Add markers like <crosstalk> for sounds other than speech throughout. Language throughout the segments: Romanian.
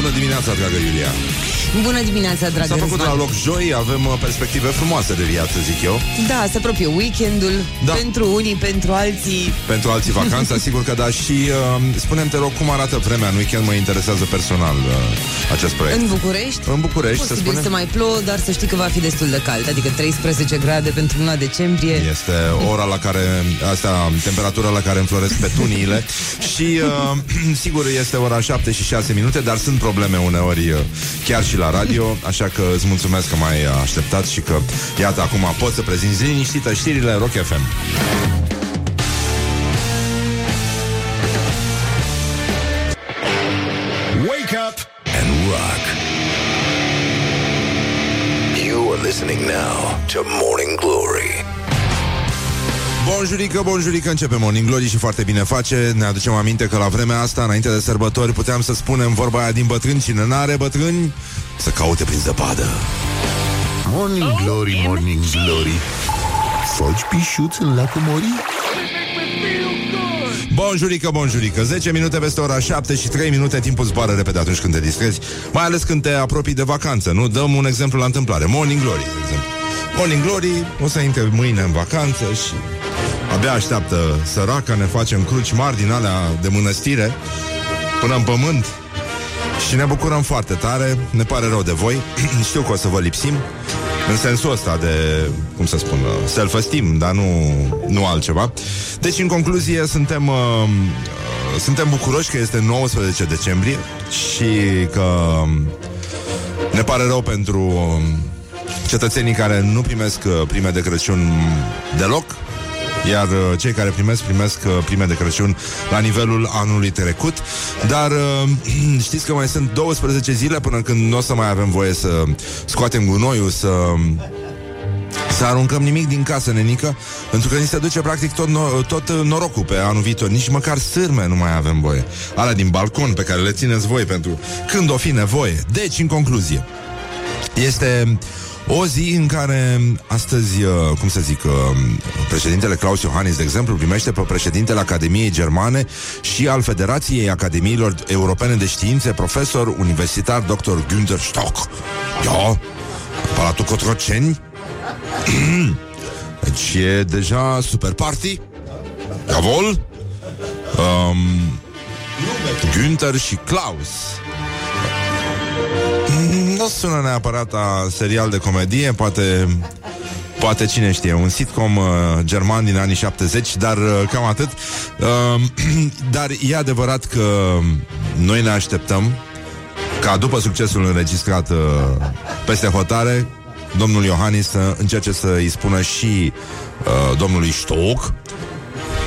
Bună dimineața, dragă Iulia! Bună dimineața, dragă S-a făcut Răzvan. la loc joi, avem uh, perspective frumoase de viață, zic eu. Da, se apropie weekendul Da. Pentru unii, pentru alții Pentru alții vacanța, <laughs> sigur că da. Și uh, spunem te rog, cum arată vremea în weekend? Mă interesează personal uh, acest proiect. În București În București, să Posibil spunem. să mai plouă, dar să știi că va fi destul de cald Adică 13 grade pentru luna decembrie Este ora la care, asta, temperatura la care înfloresc <laughs> petuniile și uh, <clears throat> sigur este ora 7 și 6 minute, dar sunt probleme uneori uh, chiar și la radio, așa că îți mulțumesc că m-ai așteptat și că, iată, acum pot să prezinți liniștită știrile Rock FM. Wake up and rock. You are listening now to Morning Glory. Bonjurică, bonjurică, începe Morning Glory și foarte bine face. Ne aducem aminte că la vremea asta, înainte de sărbători, puteam să spunem vorba aia din bătrâni, cine n-are bătrâni, să caute prin zăpadă. Morning Glory, Morning Glory. Foci pișuț în lacul Mori? Bonjurică, bonjurică. 10 minute peste ora 7 și 3 minute Timpul zboară repede atunci când te distrezi Mai ales când te apropii de vacanță Nu? Dăm un exemplu la întâmplare. Morning Glory, de exemplu. Morning Glory o să intre mâine în vacanță Și abia așteaptă săraca Ne facem cruci mari din alea de mănăstire Până în pământ și ne bucurăm foarte tare Ne pare rău de voi <clears throat> Știu că o să vă lipsim în sensul ăsta de, cum să spun, uh, self-esteem, dar nu, nu altceva. Deci, în concluzie, suntem, uh, uh, suntem bucuroși că este 19 decembrie și că um, ne pare rău pentru um, cetățenii care nu primesc uh, prime de Crăciun deloc, iar uh, cei care primesc, primesc uh, prime de Crăciun la nivelul anului trecut. Dar uh, <clears throat> știți că mai sunt 12 zile până când nu o să mai avem voie să scoatem gunoiul, să să aruncăm nimic din casă, nenică, pentru că ni se duce practic tot, no- tot uh, norocul pe anul viitor. Nici măcar sârme nu mai avem voie. Alea din balcon pe care le țineți voi pentru când o fi nevoie. Deci, în concluzie, este o zi în care astăzi, uh, cum să zic, uh, președintele Claus Iohannis, de exemplu, primește pe președintele Academiei Germane și al Federației Academiilor Europene de Științe, profesor universitar dr. Günther Stock. Ja, Palatul Cotroceni. <clears throat> deci e deja super party. Jawohl. Um, Günther și Klaus. Nu sună neapărat a serial de comedie, poate Poate cine știe, un sitcom uh, german din anii 70, dar uh, cam atât. Uh, <clears throat> dar e adevărat că noi ne așteptăm ca după succesul înregistrat uh, peste hotare, domnul Iohannis să încerce să îi spună și uh, domnului Stock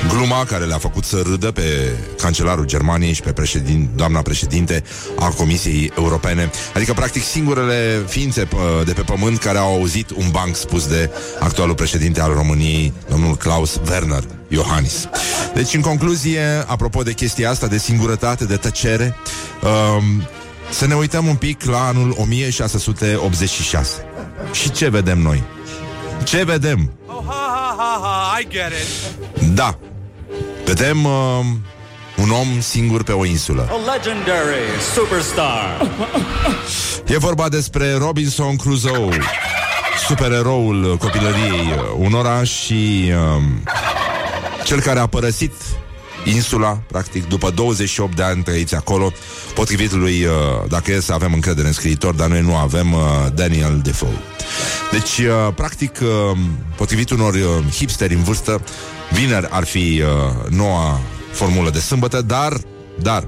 gluma care le-a făcut să râdă pe cancelarul Germaniei și pe președin, doamna președinte a Comisiei Europene. Adică, practic, singurele ființe pă, de pe pământ care au auzit un banc spus de actualul președinte al României, domnul Klaus Werner Iohannis. Deci, în concluzie, apropo de chestia asta de singurătate, de tăcere, um, să ne uităm un pic la anul 1686. Și ce vedem noi? Ce vedem? Oh, ha, ha, ha, ha, I get it. Da. Vedem uh, un om singur pe o insulă. A legendary superstar. E vorba despre Robinson Crusoe, supereroul copilăriei unora și uh, cel care a părăsit insula, practic, după 28 de ani trăiți acolo, potrivit lui, uh, dacă e să avem încredere în scriitor, dar noi nu avem, uh, Daniel Defoe. Deci, uh, practic, uh, potrivit unor uh, hipsteri în vârstă, vineri ar fi uh, noua formulă de sâmbătă, dar, dar,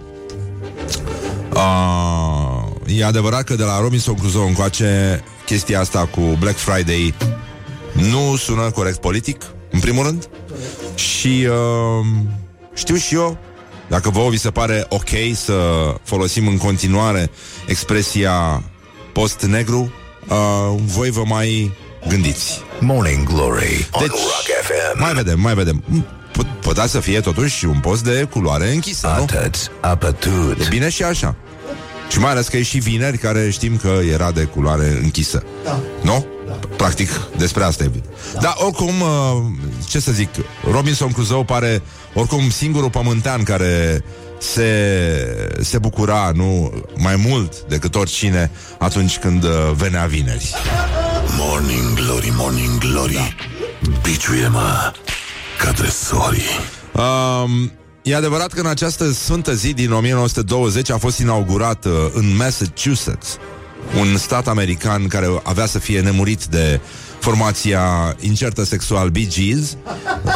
uh, e adevărat că de la Robinson Crusoe încoace chestia asta cu Black Friday nu sună corect politic, în primul rând, și uh, știu și eu dacă vouă vi se pare ok să folosim în continuare expresia post-negru, uh, voi vă mai gândiți. Morning Glory on Deci, Rock FM. mai vedem, mai vedem. Pu- Putea să fie totuși un post de culoare închisă, nu? Atât, apătut. E bine și așa. Și mai ales că e și vineri care știm că era de culoare închisă. Da. Nu? Da. Practic, despre asta e. Dar oricum, uh, ce să zic, Robinson Crusoe pare oricum singurul pământean care se, se bucura, nu, mai mult decât oricine atunci când uh, venea vineri. Morning Glory, Morning Glory da. Biciuie-mă ca tresorii Um, e adevărat că în această sfântă zi din 1920 a fost inaugurat uh, în Massachusetts un stat american care avea să fie nemurit de formația incertă sexual Bee Gees.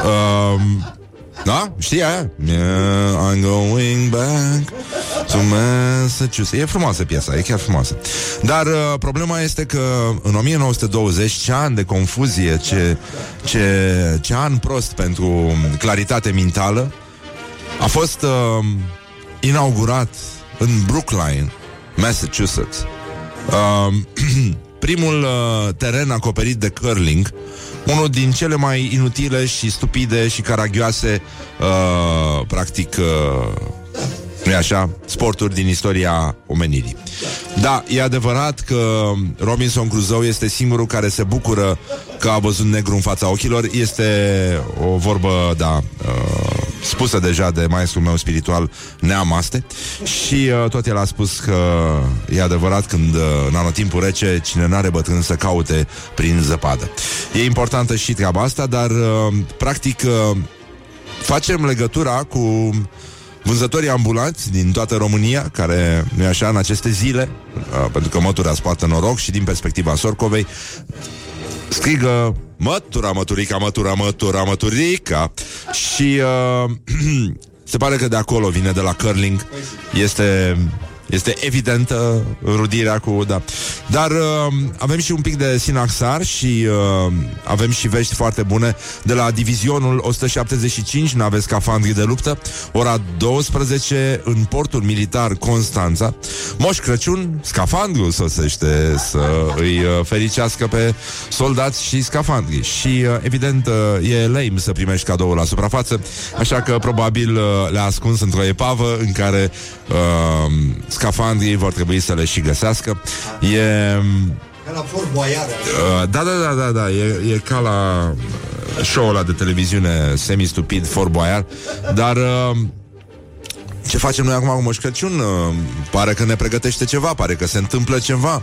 Um, da? Știi aia? Yeah, I'm going back to Massachusetts. E frumoasă piesa, e chiar frumoasă. Dar uh, problema este că în 1920, ce an de confuzie, ce, ce, ce an prost pentru claritate mentală, a fost uh, inaugurat în Brookline, Massachusetts. Uh, <clears throat> primul uh, teren acoperit de curling unul din cele mai inutile și stupide și caragioase, uh, practic, uh, nu așa, sporturi din istoria omenirii. Da, e adevărat că Robinson Crusoe este singurul care se bucură că a văzut negru în fața ochilor. Este o vorbă, da, uh, spusă deja de maestrul meu spiritual, Neamaste. Și uh, tot el a spus că e adevărat când uh, în anotimpul rece, cine n-are bătrân să caute prin zăpadă. E importantă și treaba asta, dar uh, practic uh, facem legătura cu vânzătorii ambulanți din toată România, care, nu așa, în aceste zile, uh, pentru că mătura poartă noroc și din perspectiva Sorcovei, strigă mătura, măturica, mătura, mătura, măturica și uh, <clears throat> se pare că de acolo vine de la curling. Este este evidentă rudirea cu... Da. Dar uh, avem și un pic de sinaxar și uh, avem și vești foarte bune de la divizionul 175, nave scafandri de luptă, ora 12 în portul militar Constanța. Moș Crăciun, scafandru sosește să îi uh, fericească pe soldați și scafandri. Și uh, evident uh, e lame să primești cadoul la suprafață, așa că probabil uh, le-a ascuns într-o epavă în care uh, scafandrii vor trebui să le și găsească. E... Ca la Fort Boyard. Uh, da, da, da, da, da, e, e ca la uh, show-ul ăla de televiziune semi-stupid Fort Boyard, dar uh, ce facem noi acum cu Moș Crăciun? Uh, pare că ne pregătește ceva, pare că se întâmplă ceva. Uh,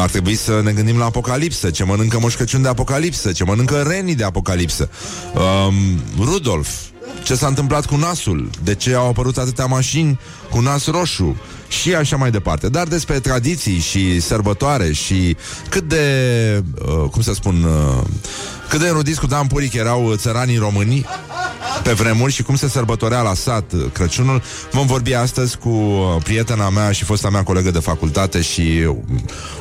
ar trebui să ne gândim la apocalipsă. Ce mănâncă Moș Crăciun de apocalipsă? Ce mănâncă renii de apocalipsă? Um, Rudolf, ce s-a întâmplat cu nasul? De ce au apărut atâtea mașini cu nas roșu? Și așa mai departe. Dar despre tradiții și sărbătoare și cât de, uh, cum să spun, uh, cât de erudiți cu Dan Puric erau țăranii români pe vremuri și cum se sărbătorea la sat uh, Crăciunul. Vom vorbi astăzi cu uh, prietena mea și fosta mea colegă de facultate și uh,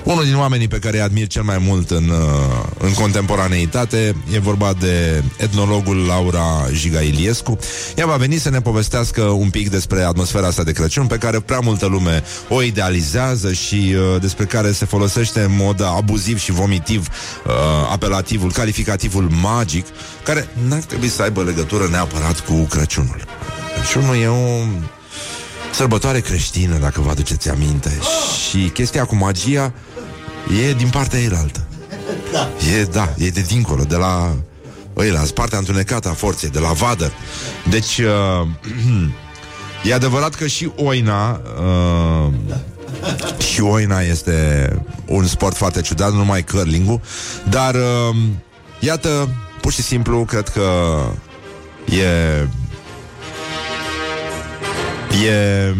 unul din oamenii pe care îi admir cel mai mult în, uh, în contemporaneitate. E vorba de etnologul Laura Jiga Iliescu. Ea va veni să ne povestească un pic despre atmosfera asta de Crăciun pe care prea multă lume o idealizează și uh, despre care se folosește în mod abuziv și vomitiv uh, apelativul, calificativul magic, care n-ar trebui să aibă legătură neapărat cu Crăciunul. Crăciunul e o sărbătoare creștină, dacă vă aduceți aminte. Și chestia cu magia e din partea eilaltă. E, da, e de dincolo, de la ăila, partea întunecată a forței, de la vadă. Deci, uh, <clears throat> e adevărat că și oina uh, și oina este un sport foarte ciudat, nu numai curling dar uh, iată, pur și simplu, cred că e e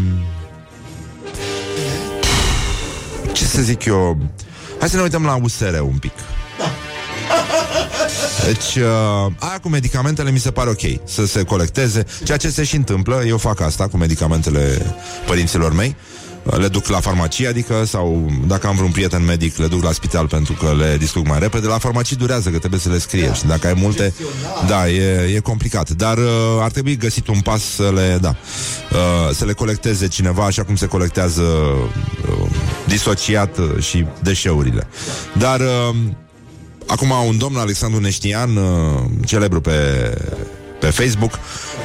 ce să zic eu hai să ne uităm la USR un pic deci, uh, aia cu medicamentele mi se pare ok Să se colecteze Ceea ce se și întâmplă, eu fac asta cu medicamentele părinților mei Uh, le duc la farmacie, adică, sau dacă am vreun prieten medic, le duc la spital pentru că le distrug mai repede. La farmacie durează, că trebuie să le scrie. Și dacă ai multe, da, e, e complicat. Dar uh, ar trebui găsit un pas să le, da, uh, să le colecteze cineva, așa cum se colectează uh, disociat uh, și deșeurile. Dar uh, acum un domn, Alexandru Neștian, uh, celebru pe pe Facebook,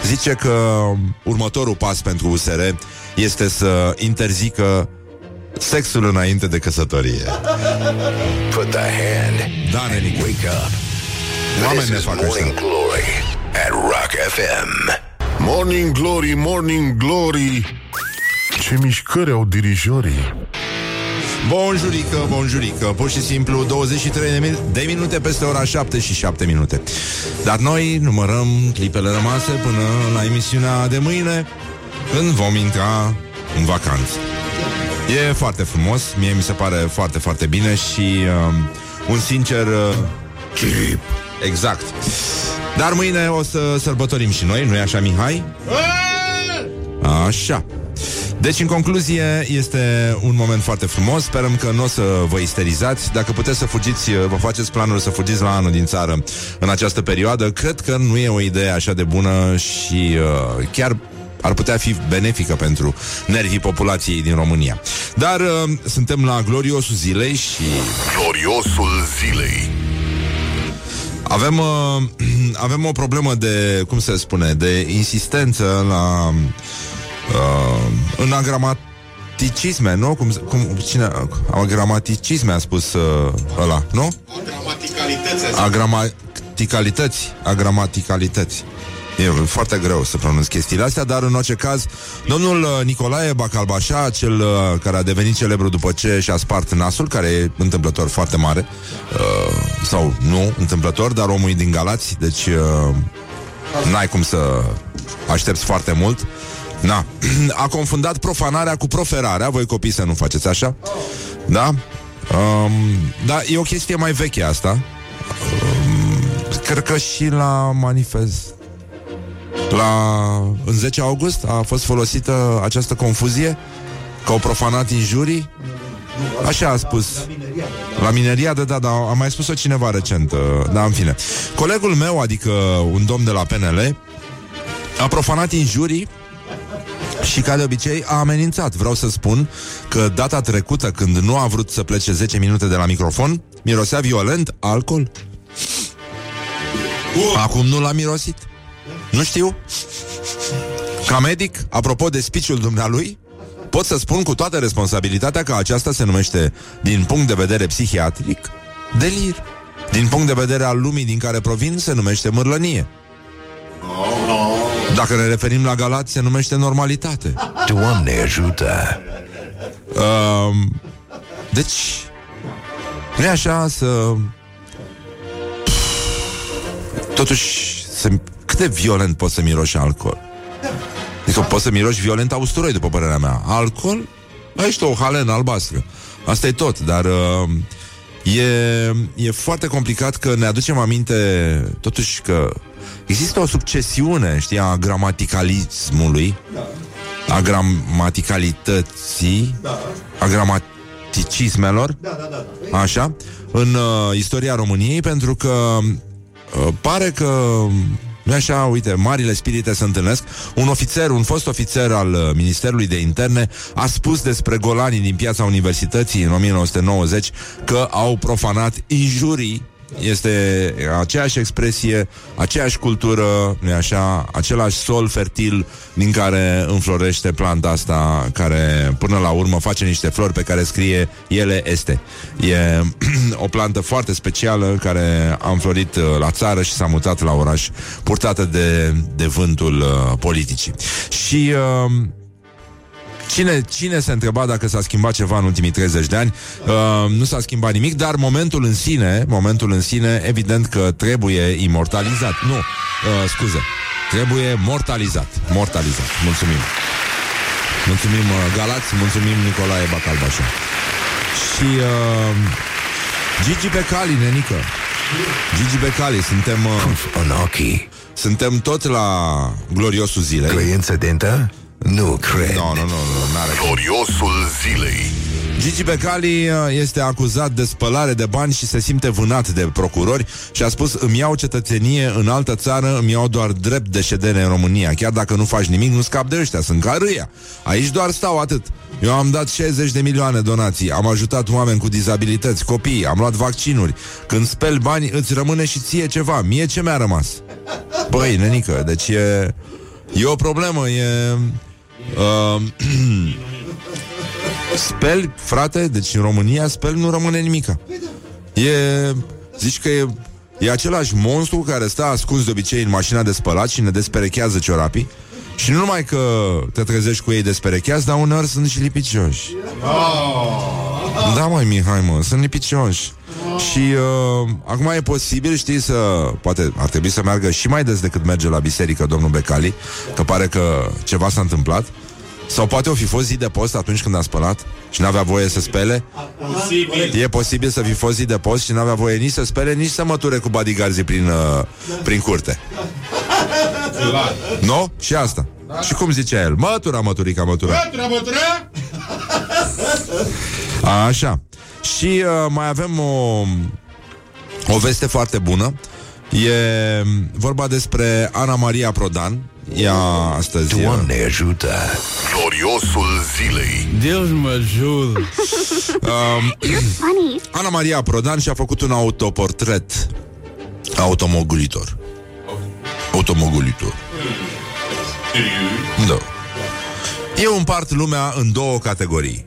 zice că următorul pas pentru USR este să interzică Sexul înainte de căsătorie. Put the hand. Da, nenică. Wake up. Oameni ne This is fac Morning ăștia. Glory at Rock FM. Morning Glory, Morning Glory Ce mișcări au dirijorii Bonjurică, bonjurică. Pur și simplu 23 de, min- de minute peste ora 7 și 7 minute. Dar noi numărăm clipele rămase Până la emisiunea de mâine Când vom intra în vacanță. E foarte frumos Mie mi se pare foarte, foarte bine Și um, un sincer uh, Chip Exact. Dar mâine o să sărbătorim și noi Nu-i așa, Mihai? Așa deci, în concluzie, este un moment foarte frumos. Sperăm că nu o să vă isterizați. Dacă puteți să fugiți, vă faceți planul să fugiți la anul din țară în această perioadă, cred că nu e o idee așa de bună și uh, chiar ar putea fi benefică pentru nervii populației din România. Dar uh, suntem la gloriosul zilei și Gloriosul zilei avem, uh, <clears throat> avem o problemă de, cum se spune, de insistență la uh, în agramaticisme, nu? Cum, cum, cine, agramaticisme a spus uh, ăla, nu? Agramaticalități. Agramaticalități. E foarte greu să pronunț chestiile astea, dar în orice caz, domnul uh, Nicolae Bacalbașa, cel uh, care a devenit celebru după ce și-a spart nasul, care e întâmplător foarte mare, uh, sau nu întâmplător, dar omul e din Galați, deci uh, n-ai cum să aștepți foarte mult. Na, <clears throat> a confundat profanarea cu proferarea, voi copii să nu faceți așa, da? Um, da, e o chestie mai veche asta. Um, cred că și la manifest. La, în 10 august a fost folosită această confuzie Că au profanat injurii. Așa a spus. La mineriadă, da, da, a mai spus-o cineva recent uh, Da, în fine. Colegul meu, adică un domn de la PNL A profanat injurii și ca de obicei a amenințat. Vreau să spun că data trecută Când nu a vrut să plece 10 minute de la microfon Mirosea violent alcool. Acum nu l-a mirosit. Nu știu. Ca medic, apropo de spiciul dumnealui Pot să spun cu toată responsabilitatea Că aceasta se numește Din punct de vedere psihiatric Delir. Din punct de vedere al lumii din care provin Se numește mârlănie Dacă ne referim la Galați Se numește normalitate Doamne ajută! Um, deci, nu e așa să... Totuși, să... cât de violent poți să miroși alcool? Adică poți să miroși violent a usturoi, după părerea mea. Alcool? Ești o halenă albastră. Asta e tot, dar uh, e, e foarte complicat că ne aducem aminte totuși că există o succesiune, știi, a gramaticalismului, a gramaticalității, a gramaticismelor, așa, în uh, istoria României, pentru că uh, pare că nu așa, uite, marile spirite se întâlnesc. Un ofițer, un fost ofițer al uh, Ministerului de Interne a spus despre golanii din piața universității în 1990 că au profanat injurii este aceeași expresie, aceeași cultură, nu așa, același sol fertil din care înflorește planta asta, care până la urmă face niște flori pe care scrie ele este. E <clears throat> o plantă foarte specială care a înflorit uh, la țară și s-a mutat la oraș, purtată de, de vântul uh, politicii. Și uh, Cine, cine se întreba dacă s-a schimbat ceva în ultimii 30 de ani? Uh, nu s-a schimbat nimic, dar momentul în sine, momentul în sine, evident că trebuie imortalizat. Nu, uh, scuze. Trebuie mortalizat. Mortalizat. Mulțumim. Mulțumim, uh, Galați, mulțumim Nicolae Bacalbașa. Și uh, Gigi Becali, nenică. Gigi Becali, suntem... Uh, Puf în ochii. suntem tot la gloriosul zilei. Creiență dentă? Nu cred. Nu, nu, nu, nu, n-are Gloriosul zilei Gigi Becali uh, este acuzat de spălare de bani și se simte vânat de procurori și a spus îmi iau cetățenie în altă țară, îmi iau doar drept de ședere în România. Chiar dacă nu faci nimic, nu scap de ăștia, sunt ca râia. Aici doar stau atât. Eu am dat 60 de milioane donații, am ajutat oameni cu dizabilități, copii, am luat vaccinuri. Când speli bani, îți rămâne și ție ceva. Mie ce mi-a rămas? Băi, nenică, deci e, e o problemă, e... <clears throat> Uh, Speli, frate, deci în România speli nu rămâne nimica. E, zici că e, e același monstru care stă ascuns de obicei în mașina de spălat și ne desperechează ciorapii și nu numai că te trezești cu ei desperecheați, dar uneori sunt și lipicioși. Da, mai Mihai, mă, sunt lipicioși. Și uh, acum e posibil, știi, să... Poate ar trebui să meargă și mai des decât merge la biserică domnul Becali, că pare că ceva s-a întâmplat. Sau poate o fi fost zi de post atunci când a spălat și n-avea voie să spele. Posibil. E posibil să fi fost zi de post și n-avea voie nici să spele, nici să măture cu bodyguards prin, uh, prin curte. Nu? Și asta. Și cum zicea el? Mătura, măturica, mătura. Mătura, mătura! Așa. Și uh, mai avem o, o veste foarte bună. E vorba despre Ana Maria Prodan. Ea astăzi... uh, Doamne ajută Gloriosul zilei Deus mă ajută. Ana Maria Prodan și-a făcut un autoportret automogulitor. Automogulitor. Da. Eu împart lumea în două categorii.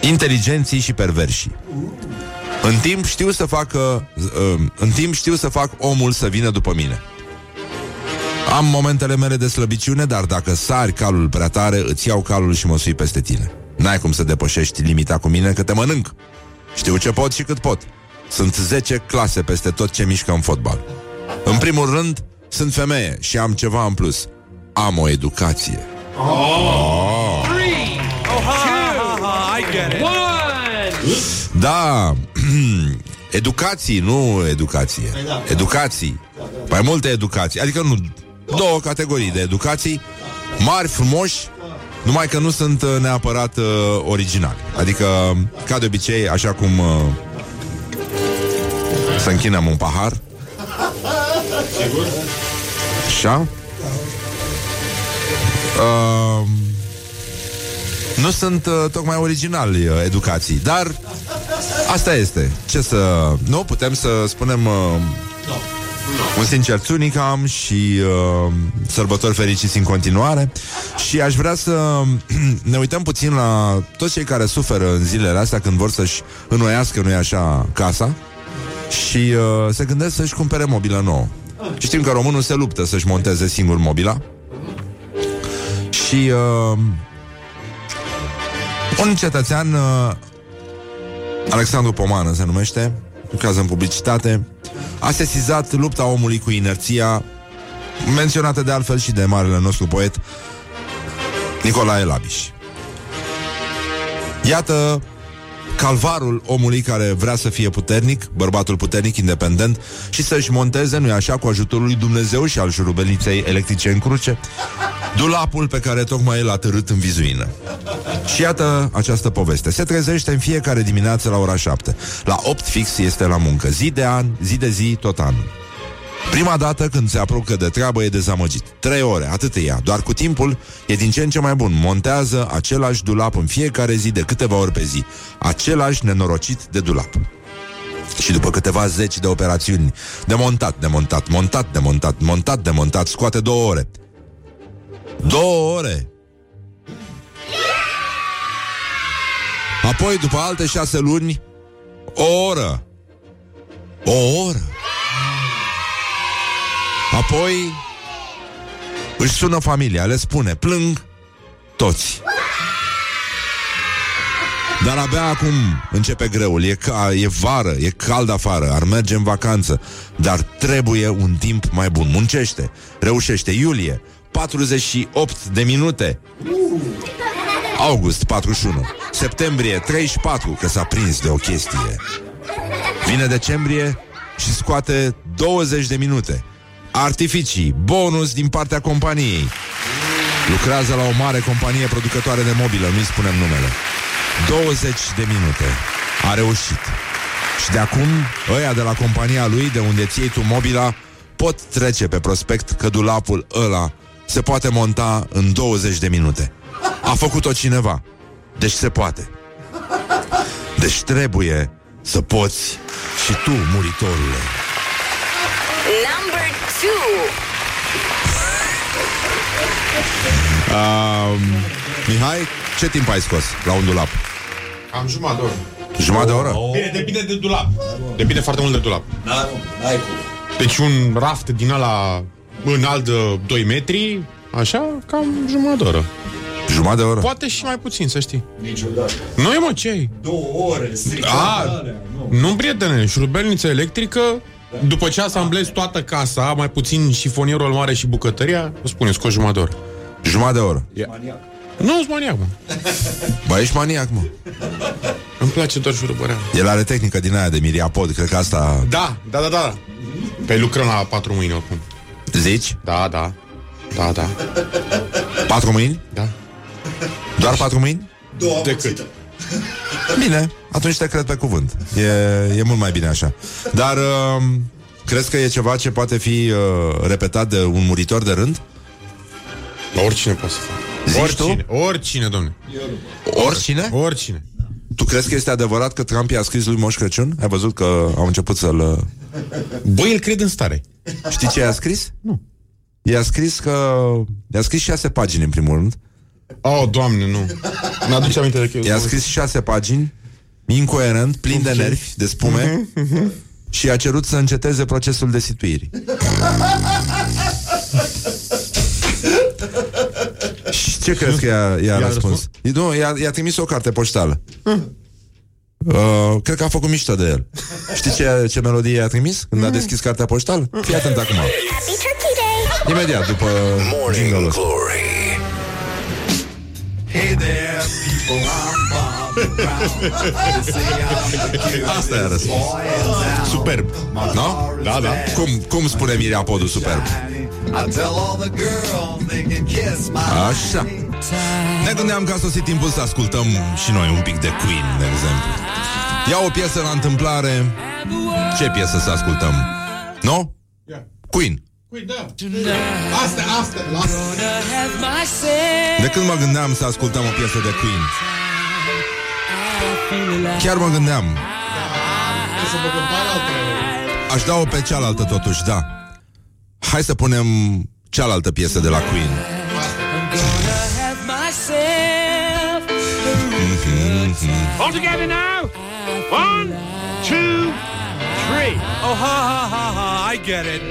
Inteligenții și perversi. În timp știu să fac în timp știu să fac omul să vină după mine. Am momentele mele de slăbiciune, dar dacă sari calul prea tare, îți iau calul și mă sui peste tine. N-ai cum să depășești limita cu mine, că te mănânc. Știu ce pot și cât pot. Sunt 10 clase peste tot ce mișcă în fotbal. În primul rând, sunt femeie și am ceva în plus. Am o educație. Oh, ha, ha, ha, I get it. Da, <clears throat> educații, nu educație. Educații. Mai multe educații. Adică nu, două categorii de educații mari, frumoși, numai că nu sunt uh, neapărat uh, originali. Adică, ca de obicei, așa cum uh, să închinăm un pahar. Așa. Uh, nu sunt uh, tocmai originali uh, educații, dar asta este. Ce să... Nu, putem să spunem... Uh, un sincer tunic am și uh, sărbători fericiți în continuare și aș vrea să <clears throat> ne uităm puțin la toți cei care suferă în zilele astea când vor să-și înnoiască, nu-i așa, casa și uh, se gândesc să-și cumpere mobilă nouă. Și știm că românul se luptă să-și monteze singur mobila și uh, un cetățean uh, Alexandru Pomană se numește lucrează în publicitate a sesizat lupta omului cu inerția menționată de altfel și de marele nostru poet Nicolae Labiș. Iată calvarul omului care vrea să fie puternic, bărbatul puternic, independent și să-și monteze, nu-i așa, cu ajutorul lui Dumnezeu și al șurubeliței electrice în cruce, dulapul pe care tocmai el a târât în vizuină. Și iată această poveste. Se trezește în fiecare dimineață la ora 7. La 8 fix este la muncă. Zi de an, zi de zi, tot anul. Prima dată când se apucă de treabă e dezamăgit. Trei ore, atât e ea. Doar cu timpul e din ce în ce mai bun. Montează același dulap în fiecare zi de câteva ori pe zi. Același nenorocit de dulap. Și după câteva zeci de operațiuni, de montat, de montat, montat, de montat, montat, de montat, scoate două ore. Două ore! Apoi, după alte șase luni, o oră. O oră. Apoi își sună familia, le spune, plâng toți. Dar abia acum începe greul, e, ca, e vară, e cald afară, ar merge în vacanță, dar trebuie un timp mai bun. Muncește, reușește. Iulie, 48 de minute. August, 41. Septembrie, 34, că s-a prins de o chestie. Vine decembrie și scoate 20 de minute. Artificii, bonus din partea companiei. Lucrează la o mare companie producătoare de mobilă, nu-i spunem numele. 20 de minute. A reușit. Și de acum, ăia de la compania lui, de unde ții tu mobila, pot trece pe prospect că dulapul ăla se poate monta în 20 de minute. A făcut-o cineva. Deci se poate. Deci trebuie să poți și tu, muritorule. Number two. Uh, Mihai, ce timp ai scos la un dulap? Am jumătate de oră. Jumătate de oră? Bine, depinde de dulap. Depinde foarte mult de dulap. Da, nu, n-ai cum. Deci un raft din ăla înalt de 2 metri, așa, cam jumătate de oră. Jumătate de oră? Poate și mai puțin, să știi. Niciodată. Nu e mă, ce ai? Două ore, strict. A, nu, prietene, șurubelniță electrică, după ce asamblezi toată casa, mai puțin șifonierul mare și bucătăria, îți spune, scos jumătate de oră. Jumătate de oră. Nu, sunt maniac, mă. Bă, ești maniac, mă. Îmi place doar șurubărea. El are tehnică din aia de miriapod, cred că asta... Da, da, da, da. Pe lucrăm la patru mâini oricum. Zici? Da, da. Da, da. Patru mâini? Da. Doar patru mâini? Două Decât. Amuțită. Bine, atunci te cred pe cuvânt. E, e mult mai bine așa. Dar uh, crezi că e ceva ce poate fi uh, repetat de un muritor de rând? Oricine poate să facă. Zici oricine, oricine, domne. Oricine? Oricine. Tu crezi că este adevărat că Trump i-a scris lui Moș Crăciun? Ai văzut că au început să-l... uh, Băi, el cred în stare. Știi ce i-a scris? Nu. I-a scris că... I-a scris șase pagini, în primul rând. Oh, doamne, nu. Mi-aduce aminte de că... I-a scris șase pagini, incoerent, plin de nervi, de spume, <laughs> și a cerut să înceteze procesul destituirii. și ce crezi că i-a, i-a răspuns? Nu, i-a, i-a trimis o carte poștală. Uh, cred că a făcut mișto de el. Știi ce, ce melodie i-a trimis când a deschis cartea poștală? Fii atent acum. Imediat după jingle Morning Glory. Asta e răspuns. Superb. Nu? Da, da. Cum, cum spune Mirea Podul superb? Așa. Ne gândeam că a sosit timpul să ascultăm și noi un pic de Queen, de exemplu. Ia o piesă la întâmplare. Ce piesă să ascultăm? Nu? Queen. Ui, da. Asta, asta, lasă. De când mă gândeam să ascultăm o piesă de Queen? Chiar mă gândeam. Aș da-o pe cealaltă totuși, da. Hai să punem cealaltă piesă de la Queen. All together now. One, two, three. Oh, ha, ha, ha, ha. I get it.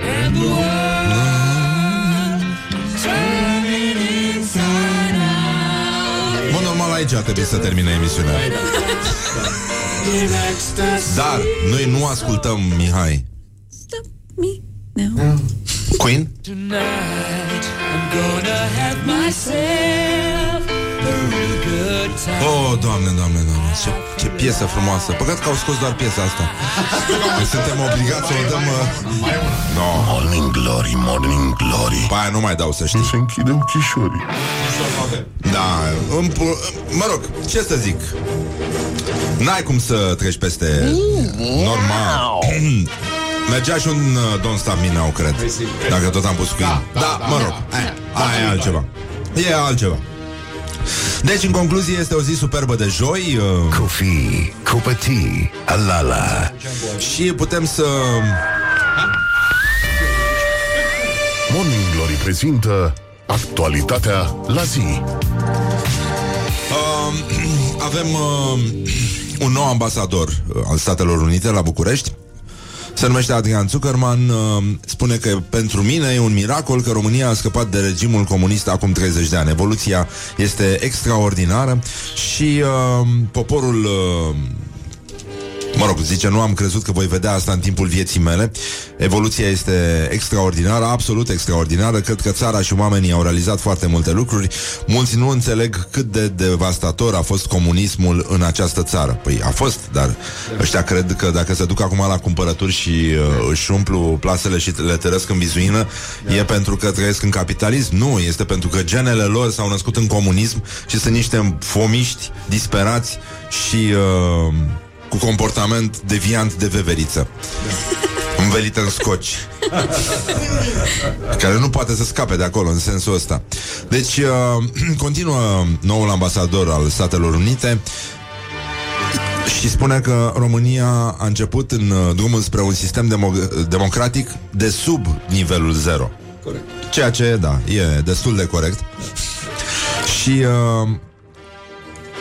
Bun, normal aici ar trebui să termine emisiunea. Dar noi nu ascultăm Mihai. Queen? Oh, doamne, doamne, doamne Ce, ce piesă frumoasă. Păcat că au scos doar piesa asta. Noi Suntem obligați să o dăm uh... no. Morning Glory, Morning Glory. Pe aia nu mai dau să știi. Se închide ochișorii Da, îmi pu- mă rog, ce să zic? N-ai cum să treci peste Normal. <clears throat> Mergea și un uh, Don't Stop Me Now, cred Dacă tot am pus Queen Da, da, mă rog, aia, aia e altceva. E altceva deci, în concluzie, este o zi superbă de joi uh, Coffee, cupă tea, alala și putem să... Morning Glory prezintă Actualitatea la zi Uh, <clears throat> avem uh, <clears throat> un nou ambasador uh, al Statelor Unite la București. Se numește Adrian Zuckerman. Uh, spune că pentru mine e un miracol că România a scăpat de regimul comunist acum 30 de ani. Evoluția este extraordinară și uh, poporul uh, Mă rog, zice, nu am crezut că voi vedea asta în timpul vieții mele. Evoluția este extraordinară, absolut extraordinară. Cred că țara și oamenii au realizat foarte multe lucruri. Mulți nu înțeleg cât de devastator a fost comunismul în această țară. Păi a fost, dar ăștia cred că dacă se duc acum la cumpărături și uh, își umplu plasele și le tărăsc în bizuină, e pentru că trăiesc în capitalism. Nu, este pentru că genele lor s-au născut în comunism și sunt niște fomiști disperați și... Uh, cu comportament deviant de veveriță. Învelit în scoci. care nu poate să scape de acolo, în sensul ăsta. Deci, uh, <clears throat> continuă noul ambasador al Statelor Unite și spune că România a început în uh, drumul spre un sistem demo- democratic de sub nivelul zero. corect. Ceea ce, da, e destul de corect. Și uh,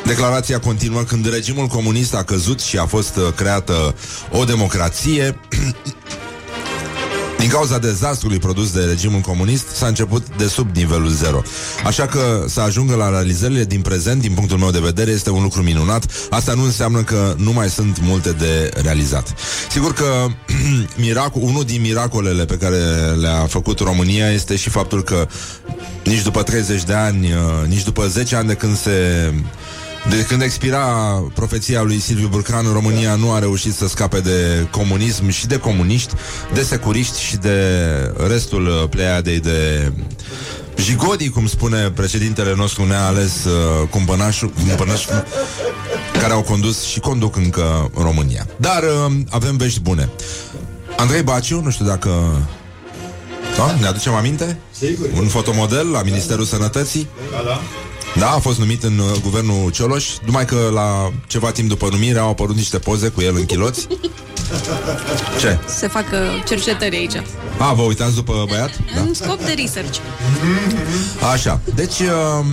declarația continuă când regimul comunist a căzut și a fost uh, creată o democrație. <clears throat> Din cauza dezastrului produs de regimul comunist, s-a început de sub nivelul zero. Așa că să ajungă la realizările din prezent, din punctul meu de vedere, este un lucru minunat. Asta nu înseamnă că nu mai sunt multe de realizat. Sigur că <clears throat> miracol, unul din miracolele pe care le-a făcut România este și faptul că nici după 30 de ani, uh, nici după 10 ani de când se de când expira profeția lui Silviu Burcan, România nu a reușit să scape de comunism și de comuniști, de securiști și de restul uh, pleiadei de jigodii, cum spune președintele nostru neales uh, cumpănașul, cumpănașul, care au condus și conduc încă România. Dar uh, avem vești bune. Andrei Baciu, nu știu dacă da? Ne aducem aminte? Sigur. Un fotomodel la Ministerul Sănătății. Da, da. Da, a fost numit în uh, guvernul Cioloș, numai că la ceva timp după numire au apărut niște poze cu el în chiloți. <laughs> Ce? Se fac uh, cercetări aici. A, vă uitați după băiat? Da. În scop de research. <laughs> Așa, deci uh,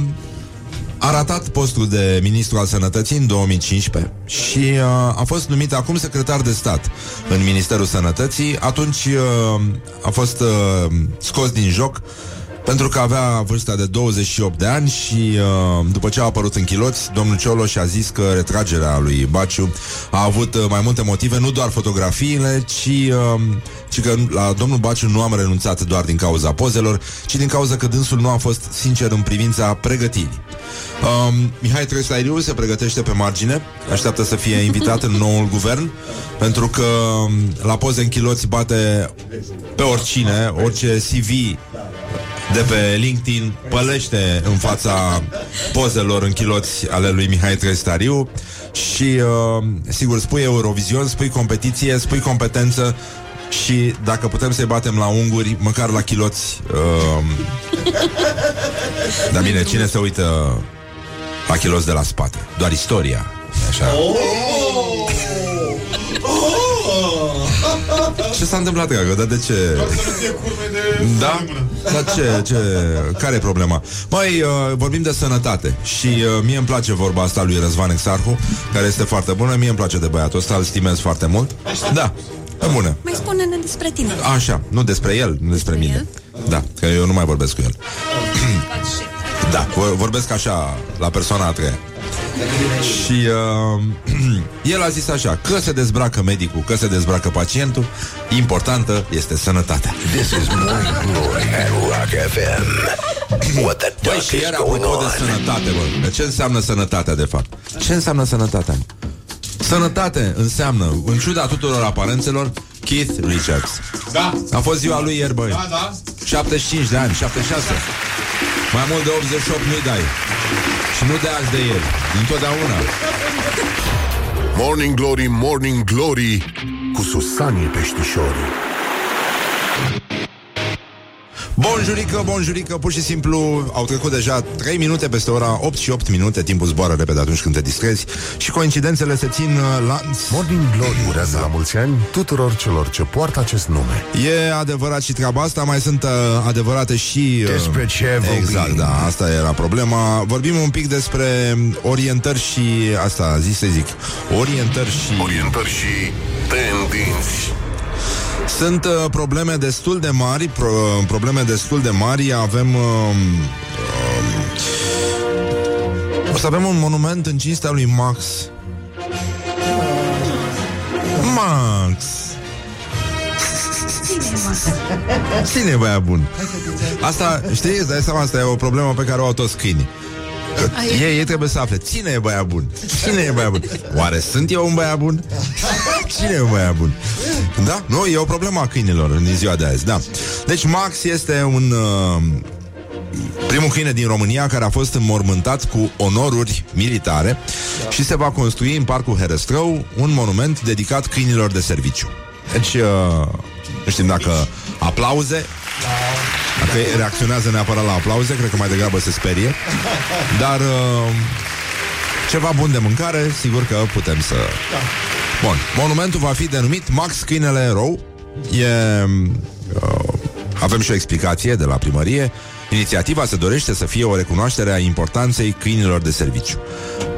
a ratat postul de ministru al sănătății în 2015 și uh, a fost numit acum secretar de stat în Ministerul Sănătății. Atunci uh, a fost uh, scos din joc pentru că avea vârsta de 28 de ani și uh, după ce a apărut în chiloți, domnul Cioloș a zis că retragerea lui Baciu a avut uh, mai multe motive, nu doar fotografiile, ci, uh, ci că la domnul Baciu nu am renunțat doar din cauza pozelor, ci din cauza că dânsul nu a fost sincer în privința pregătirii. Um, Mihai Trăistairiu se pregătește pe margine Așteaptă să fie invitat în noul guvern Pentru că um, la poze în chiloți bate pe oricine Orice CV de pe LinkedIn pălește în fața pozelor în chiloți ale lui Mihai Trăistariu și, uh, sigur, spui Eurovision, spui competiție, spui competență și dacă putem să-i batem la unguri, măcar la chiloți. Uh, dar bine, cine se uită la chiloți de la spate? Doar istoria. Așa. Ce s-a întâmplat, dragă? Dar de ce? Da? Dar ce, ce? Care e problema? Mai uh, vorbim de sănătate Și uh, mie îmi place vorba asta lui Răzvan Exarhu Care este foarte bună Mie îmi place de băiatul ăsta, îl stimez foarte mult Da, e bună Mai spune-ne despre tine. Așa, nu despre el, nu despre mine Da, că eu nu mai vorbesc cu el <clears throat> Da, vor- vorbesc așa La persoana a treia și uh, <clears throat> el a zis așa Că se dezbracă medicul, că se dezbracă pacientul Importantă este sănătatea This is Morning Glory at Rock FM. <clears throat> What the Băi, duck și is iar going apropo de on? sănătate, bă De ce înseamnă sănătatea, de fapt? Ce înseamnă sănătatea? Sănătate înseamnă, în ciuda tuturor aparențelor Keith Richards Da, A fost ziua lui ieri, băi da, da. 75 de ani, 76 Mai mult de 88 nu-i dai Și nu de azi de ieri Întotdeauna. Morning Glory, Morning Glory Cu Susanii Peștișorii Bonjurică, bonjurică, pur și simplu Au trecut deja 3 minute peste ora 8 și 8 minute. Timpul zboară repede atunci când te distrezi. Și coincidențele se țin uh, la... Morning Glory urează la mulți ani tuturor celor ce poartă acest nume. E adevărat și treaba asta. Mai sunt uh, adevărate și... Uh, Despre ce vorbim? Exact, da, asta era problema. Vorbim un pic despre orientări și Asta, zi să zic Orientări și... Orientări și tendinți Sunt uh, probleme destul de mari, pro, probleme destul de mari. Avem uh, uh, o să avem un monument în cinstea lui Max. Max. Cine e băiat bun? Asta, știi, îți dai seama, asta e o problemă pe care o au toți câinii. Că ei, ei trebuie să afle Cine e băiat bun? Cine e băiat bun? Oare sunt eu un băiat bun? Cine e un băiat bun? Da? Nu, e o problemă a câinilor în ziua de azi, da. Deci Max este un... Uh, primul câine din România care a fost înmormântat cu onoruri militare și se va construi în Parcul Herăstrău un monument dedicat câinilor de serviciu. Deci, uh, nu știm dacă aplauze, dacă reacționează neapărat la aplauze, cred că mai degrabă se sperie, dar uh, ceva bun de mâncare, sigur că putem să... Bun, monumentul va fi denumit Max Câinele Erou. E uh, avem și o explicație de la primărie. Inițiativa se dorește să fie o recunoaștere a importanței câinilor de serviciu.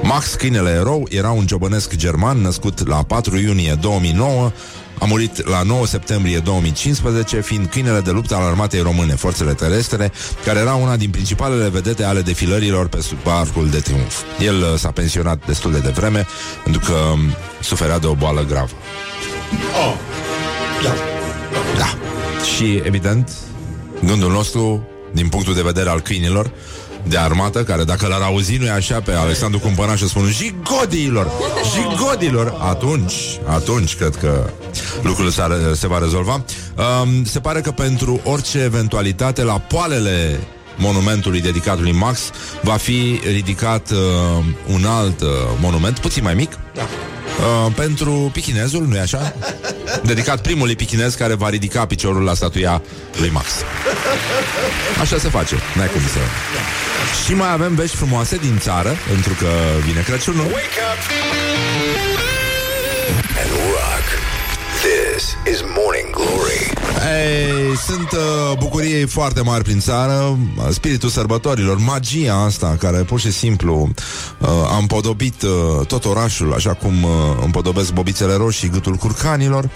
Max, câinele erou, era un ciobănesc german născut la 4 iunie 2009, a murit la 9 septembrie 2015, fiind câinele de luptă al armatei române, forțele terestre, care era una din principalele vedete ale defilărilor pe sub arcul de triumf. El uh, s-a pensionat destul de devreme, pentru că um, suferea de o boală gravă. Oh. Da. Da. Și, evident, gândul nostru, din punctul de vedere al câinilor, de armată, care dacă l-ar auzi, nu așa, pe Alexandru Cumpănaș spun Jigodilor! Jigodilor! Atunci, atunci cred că lucrul s-a, se va rezolva. Um, se pare că pentru orice eventualitate, la poalele monumentului dedicat lui Max va fi ridicat uh, un alt uh, monument, puțin mai mic, Da. uh, pentru pichinezul, nu-i așa? Dedicat primului pichinez care va ridica piciorul la statuia lui Max. <laughs> Așa se face, n-ai cum să... Și mai avem vești frumoase din țară, pentru că vine Crăciunul. Wake up and rock. This is Morning Glory. Ei, sunt uh, bucuriei foarte mari prin țară, spiritul sărbătorilor, magia asta care pur și simplu uh, a împodobit uh, tot orașul, așa cum uh, împodobesc bobițele roșii, gâtul curcanilor,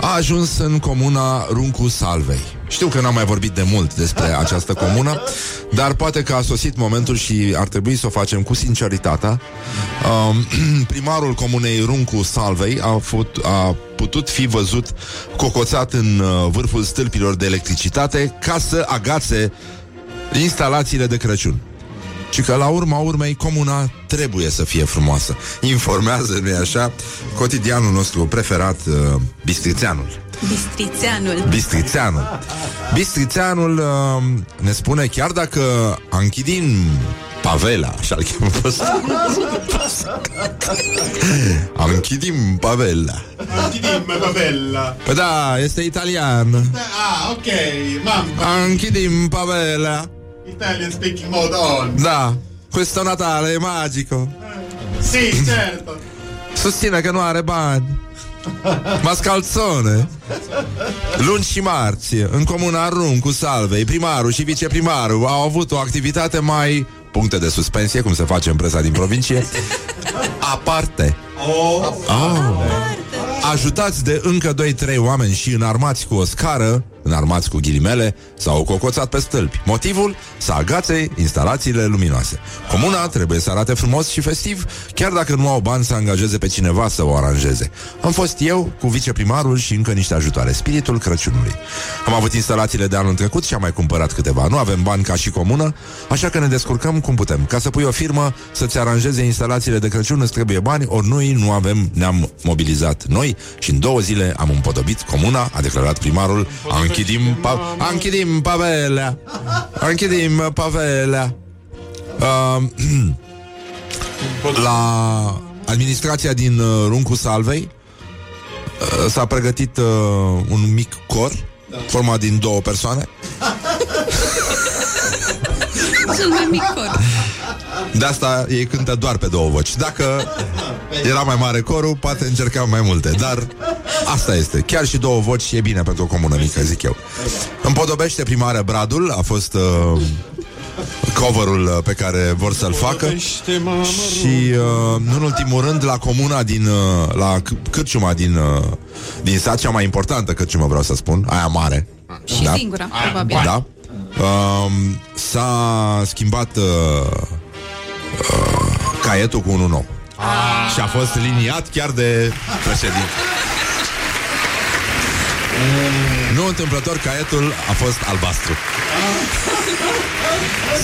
a ajuns în comuna Runcu Salvei. Știu că n-am mai vorbit de mult despre această comună, dar poate că a sosit momentul și ar trebui să o facem cu sinceritatea. Um, <clears throat> primarul comunei Runcu Salvei a, fut, a putut fi văzut cocoțat în uh, vârful stâlpilor de electricitate ca să agațe instalațiile de Crăciun. Și că la urma urmei comuna trebuie să fie frumoasă. Informează, nu așa, cotidianul nostru preferat, uh, Bistrițeanul. Bistrițeanul. Bistrițeanul. Bistrițeanul uh, ne spune, chiar dacă Anchidin Pavela, așa-l cheamă pe ăsta. Anchidin Pavela. Dimmi, bella. Păi da, este italian. Ah, ok. Mamma, Anchidin Pavela. Italian speaking mode on. Da, questo Natale è magico. Sì, certo. Susține că nu are bani. Mascalzone Luni și marți În comuna Run cu Salvei Primarul și viceprimarul au avut o activitate mai Puncte de suspensie Cum se face în presa din provincie <laughs> Aparte Oh. oh. Ajutați de încă 2-3 oameni și înarmați cu o scară Înarmați cu ghilimele S-au cocoțat pe stâlpi. Motivul? Să agațe instalațiile luminoase. Comuna trebuie să arate frumos și festiv Chiar dacă nu au bani să angajeze pe cineva să o aranjeze. Am fost eu cu viceprimarul și încă niște ajutoare. Spiritul Crăciunului. Am avut instalațiile de anul trecut și am mai cumpărat câteva. Nu avem bani ca și comună Așa că ne descurcăm cum putem. Ca să pui o firmă să-ți aranjeze instalațiile de Crăciun Îți trebuie bani, ori noi nu avem Ne-am mobilizat noi și în două zile am împodobit comuna A declarat primarul Anchidim, pa- Anchidim Pavelea. Anchidim Pavelea. Uh, <clears throat> La administrația din uh, Runcu Salvei uh, S-a pregătit uh, un mic cor Format din două persoane. <laughs> Sunt mai mic cor. De asta ei cântă doar pe două voci. Dacă <laughs> era mai mare corul Poate încercam mai multe Dar asta este Chiar și două voci e bine pentru o comună mică, zic eu Împodobește primarea Bradul A fost uh, coverul uh, pe care vor să-l facă Și uh, nu în ultimul rând La comuna din uh, La c- cârciuma din uh, Din sat Cea mai importantă cârciumă vreau să spun Aia mare Și singura, probabil. da. Um, s-a schimbat uh, uh, caietul cu unul nou. Și a fost liniat chiar de președinte. Nu întâmplător, caietul a fost albastru.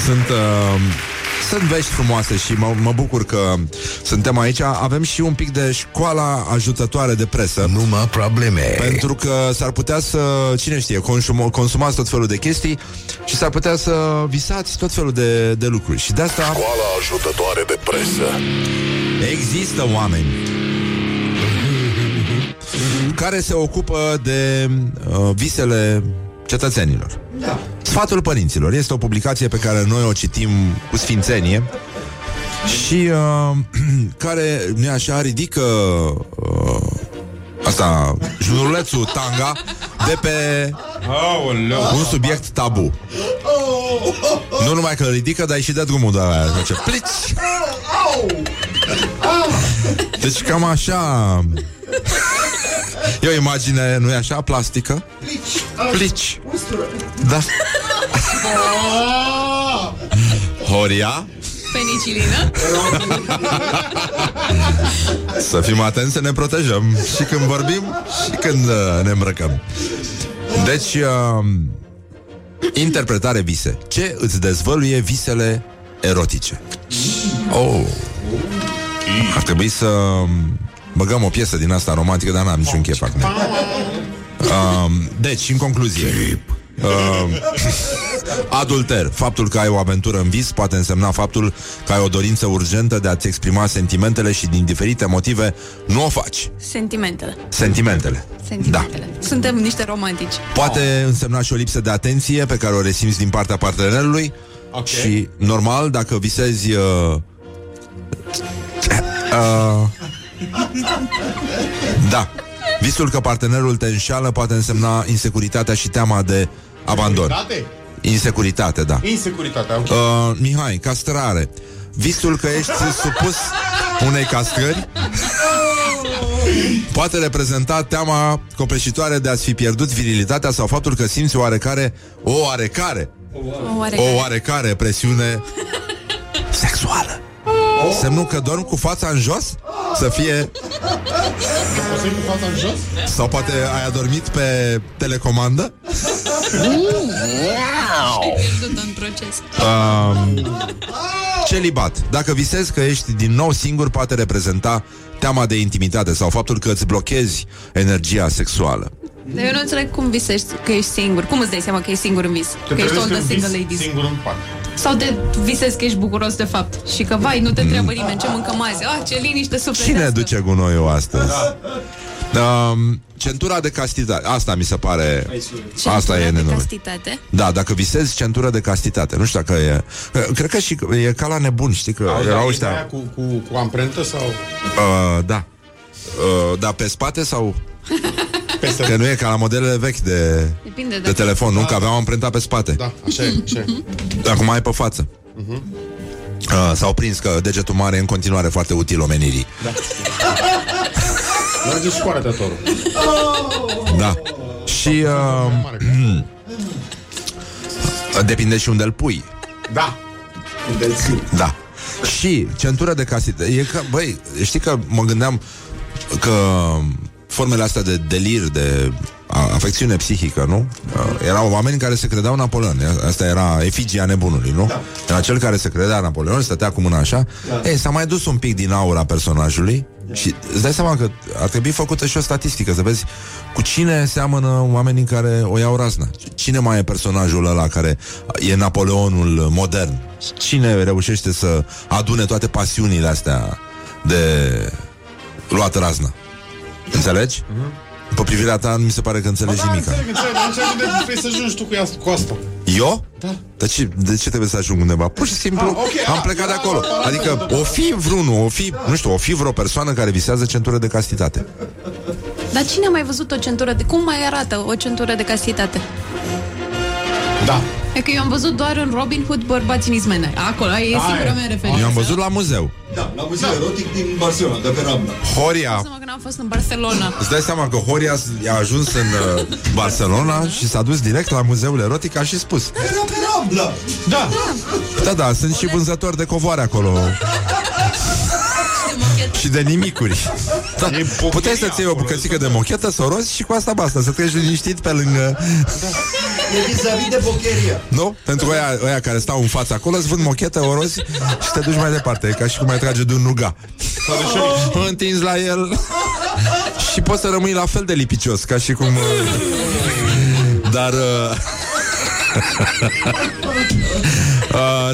Sunt, uh, sunt vești frumoase și mă, mă bucur că suntem aici. Avem și un pic de școala ajutătoare de presă. Numai probleme. Pentru că s-ar putea să, cine știe, consum, consumați tot felul de chestii și s-ar putea să visați tot felul de, de lucruri. Și de asta Școala ajutătoare de presă. există oameni care se ocupă de uh, visele cetățenilor. Da. Sfatul părinților este o publicație pe care noi o citim cu sfințenie și uh, <clears throat> care, nu așa, ridică uh, asta, junulețul tanga de pe Aoleu. Un subiect tabu. Nu numai că îl ridică, dar și de drumul de aia. Face plici. Deci cam așa... <laughs> E o imagine, nu e așa, plastică? Plici. Da. Horia, Penicilină. să fim atenți să ne protejăm și când vorbim și când uh, ne îmbrăcăm. Deci, uh, interpretare vise. Ce îți dezvăluie visele erotice? Oh. Ar trebui să băgăm o piesă din asta romantică, dar n-am niciun chef acum. Uh, deci, în concluzie, uh, <laughs> adulter. Faptul că ai o aventură în vis poate însemna faptul că ai o dorință urgentă de a-ți exprima sentimentele și din diferite motive nu o faci. Sentimentele. Sentimentele. Sentimentele. Suntem niște romantici. Poate însemna și o lipsă de atenție pe care o resimți din partea partenerului Ok. și normal dacă visezi uh, uh, da visul că partenerul te înșală poate însemna insecuritatea și teama de abandon. Securitate? Insecuritate, da. Insecuritatea, ok. Uh, Mihai, castrare. Visul că ești supus unei castrări poate reprezenta teama copleșitoare de a-ți fi pierdut virilitatea sau faptul că simți oarecare, o oarecare, O oarecare. o oarecare presiune sexuală. Semnul că dorm cu fața în jos? Să fie... O să cu fața în jos? Sau poate ai adormit pe telecomandă? Pierdut în proces. Um, celibat. Dacă visezi că ești din nou singur, poate reprezenta teama de intimitate sau faptul că îți blochezi energia sexuală. Dar eu nu înțeleg cum visești că ești singur. Cum îți dai seama că ești singur în vis? Că ești all the single ladies. Singur în pat. Sau de visezi că ești bucuros de fapt și că, vai, nu te întreabă nimeni ce mâncăm azi. Ah, ce liniște sufletească. Cine duce gunoiul astăzi? Um, centura de castitate. Asta mi se pare... Centura Asta e de nenorocit. castitate. Da, dacă visezi centură de castitate. Nu știu dacă e... Cred că și e ca la nebun, știi că Auzi, erau dar e ăștia... aia cu, cu, cu amprentă sau... Uh, da. Uh, da, pe spate sau... Peste... Că nu e ca la modelele vechi de, Depinde de de... telefon, nu? Că aveau amprentat pe spate. Da, așa e, așa e. Acum ai pe față. Uh, s-au prins că degetul mare e în continuare foarte util omenirii. Merge și cu arătătorul. Da. Și uh, depinde și unde îl pui. Da. Da. Și centură de casită. E că, băi, știi că mă gândeam că formele astea de delir, de a- afecțiune psihică, nu? Uh, Erau oameni care se credeau Napoleon. Asta era efigia nebunului, nu? Da. Era cel care se credea Napoleon, stătea cu mâna așa. Da. Ei, s-a mai dus un pic din aura personajului și îți dai seama că ar trebui făcută și o statistică, să vezi cu cine seamănă oamenii care o iau razna. Cine mai e personajul ăla care e Napoleonul modern? Cine reușește să adune toate pasiunile astea de luat razna? Înțelegi? Pe privirea ta nu mi se pare că înțelegi Da, nimic. înțeleg, înțeleg, dar înțeleg de trebuie să ajungi tu cu, ea, cu asta. Eu? Da. De ce, de ce trebuie să ajung undeva? Pur și simplu Ah, ok, am ah, plecat de ah, acolo. ah, Adică o fi vreunul, o fi, nu știu, o fi vreo persoană care visează centură de castitate. Dar cine a mai văzut o centură de... Cum mai arată o centură de castitate? Da. E că eu am văzut doar în Robin Hood bărbați în izmene. Acolo, aia e singura mea referință. Eu am văzut la muzeu. Da, la muzeul erotic din Barcelona, de pe Rambla. Horia Să mă că n-am fost în Barcelona. Îți dai seama că Horia s- a ajuns în uh, Barcelona și s-a dus direct la muzeul erotic, a și spus. Era pe Rambla! Da. Da, da, sunt și vânzători de covoare acolo și de nimicuri. <laughs> Da. E pocheria Puteai să-ți iei o acolo, bucățică de mochetă, să o rozi și cu asta basta, să treci liniștit pe lângă... E vis-a-vis de bocheria. Nu? Pentru ăia, ăia care stau în față acolo, îți vând mochetă, o rozi și te duci mai departe. E ca și cum ai trage de un nuga. Întinzi la el și poți să rămâi la fel de lipicios, ca și cum... uh, Dar... uh, Uh, <laughs>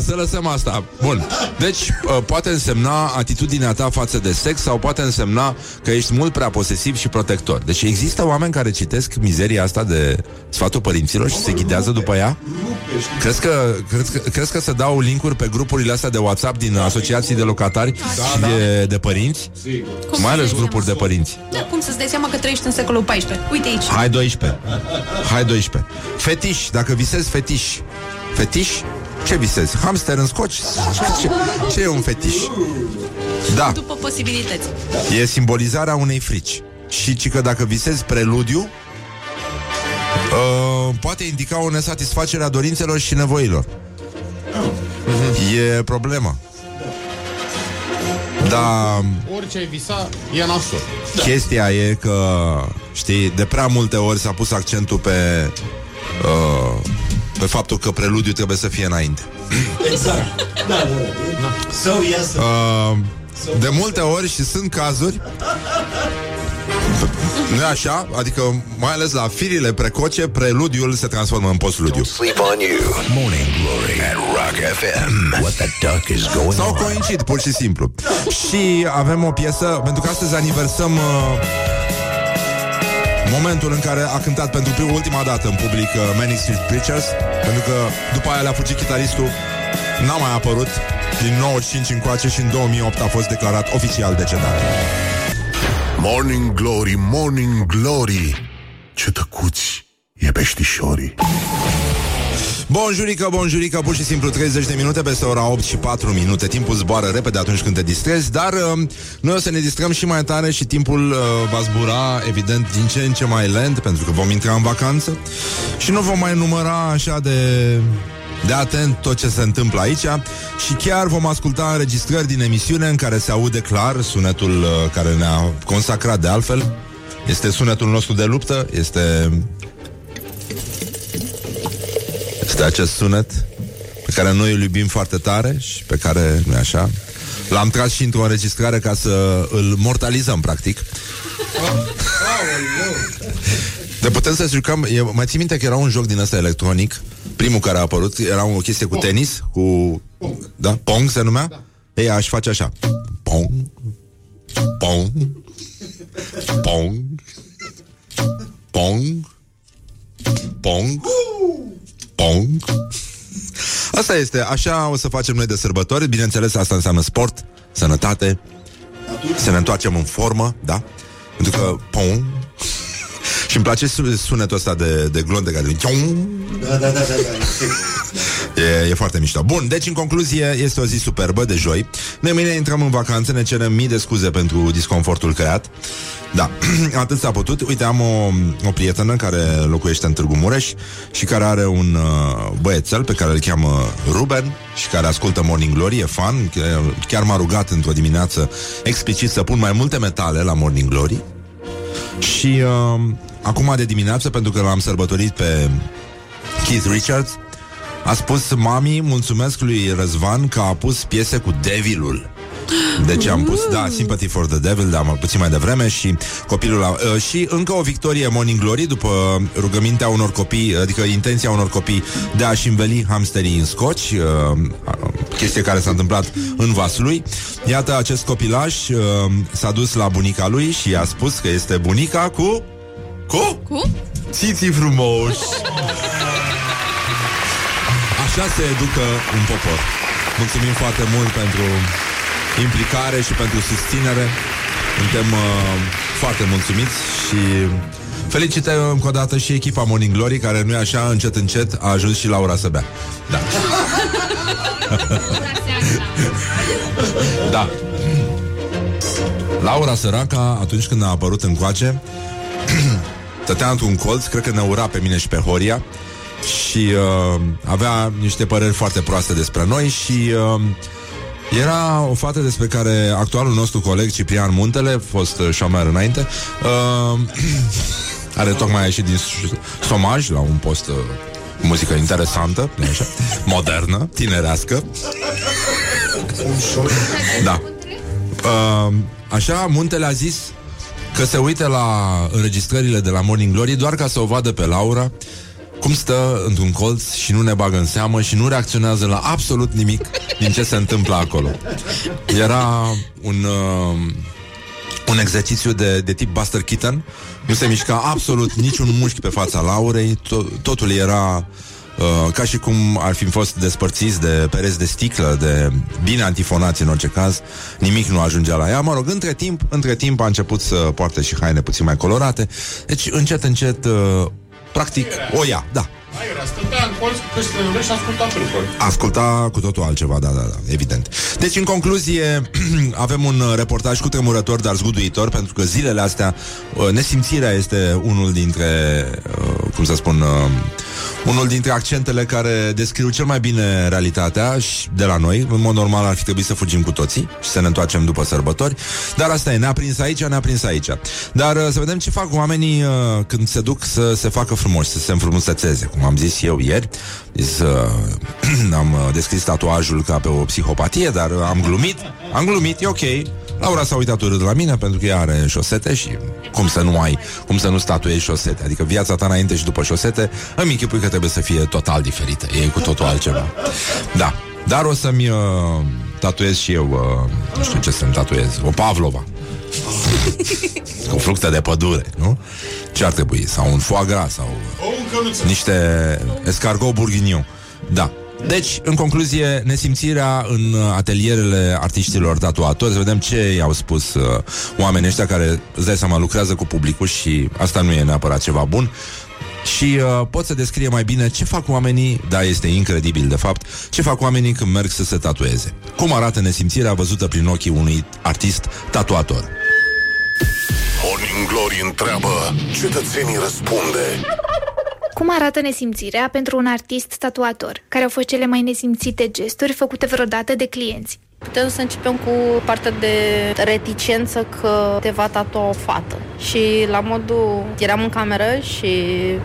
să lăsăm asta. Bun. Deci, uh, poate însemna atitudinea ta față de sex sau poate însemna că ești mult prea posesiv și protector. Deci există oameni care citesc mizeria asta de sfatul părinților și se ghidează după ea? Crezi că, crezi, că, crezi că se dau linkuri pe grupurile astea de WhatsApp din asociații de locatari și de, de părinți? Cum Mai să-ți ales dai grupuri de seama? părinți. Da, cum să-ți dai seama că trăiești în secolul XIV? Uite aici. Hai 12. Hai 12. Fetiș, dacă visezi fetiș. Fetiș? Ce visezi? Hamster în scoci? Ce, ce e un fetiș? Da, După posibilități. e simbolizarea unei frici. Și ci că dacă visezi preludiu, uh, poate indica o nesatisfacere a dorințelor și nevoilor. E problema. Da, Orice ai visa, e nasol. Chestia e că, știi, de prea multe ori s-a pus accentul pe uh, pe faptul că preludiul trebuie să fie înainte. Exact. Da, da, da. Sau iasă. Uh, de multe ori și sunt cazuri nu așa? Adică, mai ales la firile precoce, preludiul se transformă în postludiu. Sleep on you. Morning Glory at Rock FM. What the duck is going Sau on? coincid, pur și simplu. Și avem o piesă, pentru că astăzi aniversăm uh, momentul în care a cântat pentru ultima dată în public uh, Manic Street Preachers, pentru că după aia le-a fugit chitaristul, n-a mai apărut. Din 95 încoace și în 2008 a fost declarat oficial decedat. Morning Glory, Morning Glory. Ce tăcuți e peștișorii Bonjurică, bonjurică, pur și simplu 30 de minute peste ora 8 și 4 minute Timpul zboară repede atunci când te distrezi Dar uh, noi o să ne distrăm și mai tare Și timpul uh, va zbura, evident, din ce în ce mai lent Pentru că vom intra în vacanță Și nu vom mai număra așa de de atent tot ce se întâmplă aici și chiar vom asculta înregistrări din emisiune în care se aude clar sunetul uh, care ne-a consacrat de altfel. Este sunetul nostru de luptă, este este acest sunet pe care noi îl iubim foarte tare și pe care, nu așa, l-am tras și într-o înregistrare ca să îl mortalizăm, practic. <laughs> De putem să jucăm e, Mai ții minte că era un joc din ăsta electronic? Primul care a apărut Era o chestie cu tenis Cu... Da? Pong se numea? Ei, aș face așa. Pong. Pong. Pong. Pong. Pong Pong. Asta este, așa o să facem noi de sărbători. Bineînțeles, asta înseamnă sport Sănătate. Să ne întoarcem în formă, da? Pentru că Pong. <laughs> Și îmi place su- sunetul ăsta de, de glonde care Da, da, da, da, da. E, e foarte mișto. Bun, deci în concluzie este o zi superbă de joi. Noi mâine intrăm în vacanță, ne cerem mii de scuze pentru disconfortul creat. Da, <clears throat> atât s-a putut. Uite, am o, o prietenă care locuiește în Târgu Mureș și care are un uh, băiețel pe care îl cheamă Ruben și care ascultă Morning Glory, e fan. Chiar, chiar m-a rugat într-o dimineață explicit să pun mai multe metale la Morning Glory. Și uh, acum de dimineață, pentru că l-am sărbătorit pe Keith Richards, a spus Mami, mulțumesc lui Răzvan că a pus piese cu Devilul. Deci am pus, da, Sympathy for the Devil, dar puțin mai devreme și copilul a, uh, și încă o victorie Morning Glory după rugămintea unor copii, adică intenția unor copii de a-și înveli hamsterii în scoci, uh, chestie care s-a întâmplat în Vaslui. Iată, acest copilaj uh, s-a dus la bunica lui și i-a spus că este bunica cu... Cu? Cu? Țiții frumoși! <laughs> Așa se educă un popor. Mulțumim foarte mult pentru implicare și pentru susținere. Suntem uh, foarte mulțumiți și felicităm încă o dată și echipa Morning Glory, care nu e așa, încet, încet, a ajuns și Laura să bea. Da. <laughs> da. Laura săraca, atunci când a apărut în coace, <clears throat> stătea într-un colț, cred că ne ura pe mine și pe Horia și uh, avea niște păreri foarte proaste despre noi și uh, era o fată despre care actualul nostru coleg Ciprian Muntele, fost uh, șomer înainte, uh, <clears throat> are tocmai ieșit din s- somaj la un post uh, cu muzică interesantă, nu așa, modernă, tinerească. <laughs> Da. Uh, așa, Muntele a zis că se uite la înregistrările de la Morning Glory doar ca să o vadă pe Laura cum stă într-un colț și nu ne bagă în seamă și nu reacționează la absolut nimic din ce se întâmplă acolo. Era un... Uh, un exercițiu de, de tip Buster Keaton. Nu se mișca absolut niciun mușchi pe fața Laurei. To- Totul era uh, ca și cum ar fi fost despărțiți de pereți de sticlă De bine antifonați în orice caz. Nimic nu ajungea la ea. Mă rog, între timp, între timp a început să poarte și haine puțin mai colorate. Deci încet, încet uh, Practic, o ia, da Aiurea, stătea în colț cu căștile în urechi și asculta lucruri. Asculta cu totul altceva, da, da, da, evident. Deci, în concluzie, <clears throat> avem un uh, reportaj cu tremurător, dar zguduitor, pentru că zilele astea, uh, nesimțirea este unul dintre, uh, cum să spun, unul dintre accentele care descriu cel mai bine realitatea și de la noi. În mod normal ar fi trebuit să fugim cu toții și să ne întoarcem după sărbători, dar asta e, ne-a prins aici, ne-a prins aici. Dar să vedem ce fac oamenii când se duc să se facă frumoși, să se înfrumusețeze, cum am zis eu ieri. Zis, uh, <clears throat> am uh, descris tatuajul ca pe o psihopatie, dar uh, am glumit, am glumit, e ok. Laura s-a uitat urât la mine pentru că ea are șosete și cum să nu ai, cum să nu statuezi șosete. Adică viața ta înainte și după șosete, îmi închipui că trebuie să fie total diferită. E cu totul altceva. Da. Dar o să-mi uh, tatuez și eu, uh, nu știu ce să-mi tatuez, o Pavlova. <laughs> cu fructe de pădure, nu? Ce ar trebui? Sau un foie gras sau niște escargot bourguignon. Da. Deci, în concluzie, nesimțirea în atelierele artiștilor tatuatori, să vedem ce i-au spus uh, oamenii ăștia care, îți dai seama, lucrează cu publicul și asta nu e neapărat ceva bun. Și uh, pot să descrie mai bine ce fac oamenii, da, este incredibil de fapt, ce fac oamenii când merg să se tatueze. Cum arată nesimțirea văzută prin ochii unui artist tatuator. Morning Glory întreabă, cetățenii răspunde. Cum arată nesimțirea pentru un artist tatuator? Care au fost cele mai nesimțite gesturi făcute vreodată de clienți? Putem să începem cu partea de reticență că te va tatua o fată. Și la modul, eram în cameră și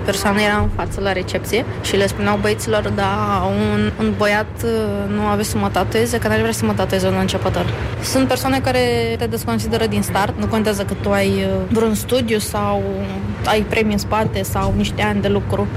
persoana era în față la recepție și le spuneau băieților, da, un, un băiat uh, nu avea să mă tatueze, că n-ar vrea să mă tatueze un începător. Sunt persoane care te desconsideră din start, nu contează că tu ai uh, vreun studiu sau ai premii în spate sau niște ani de lucru.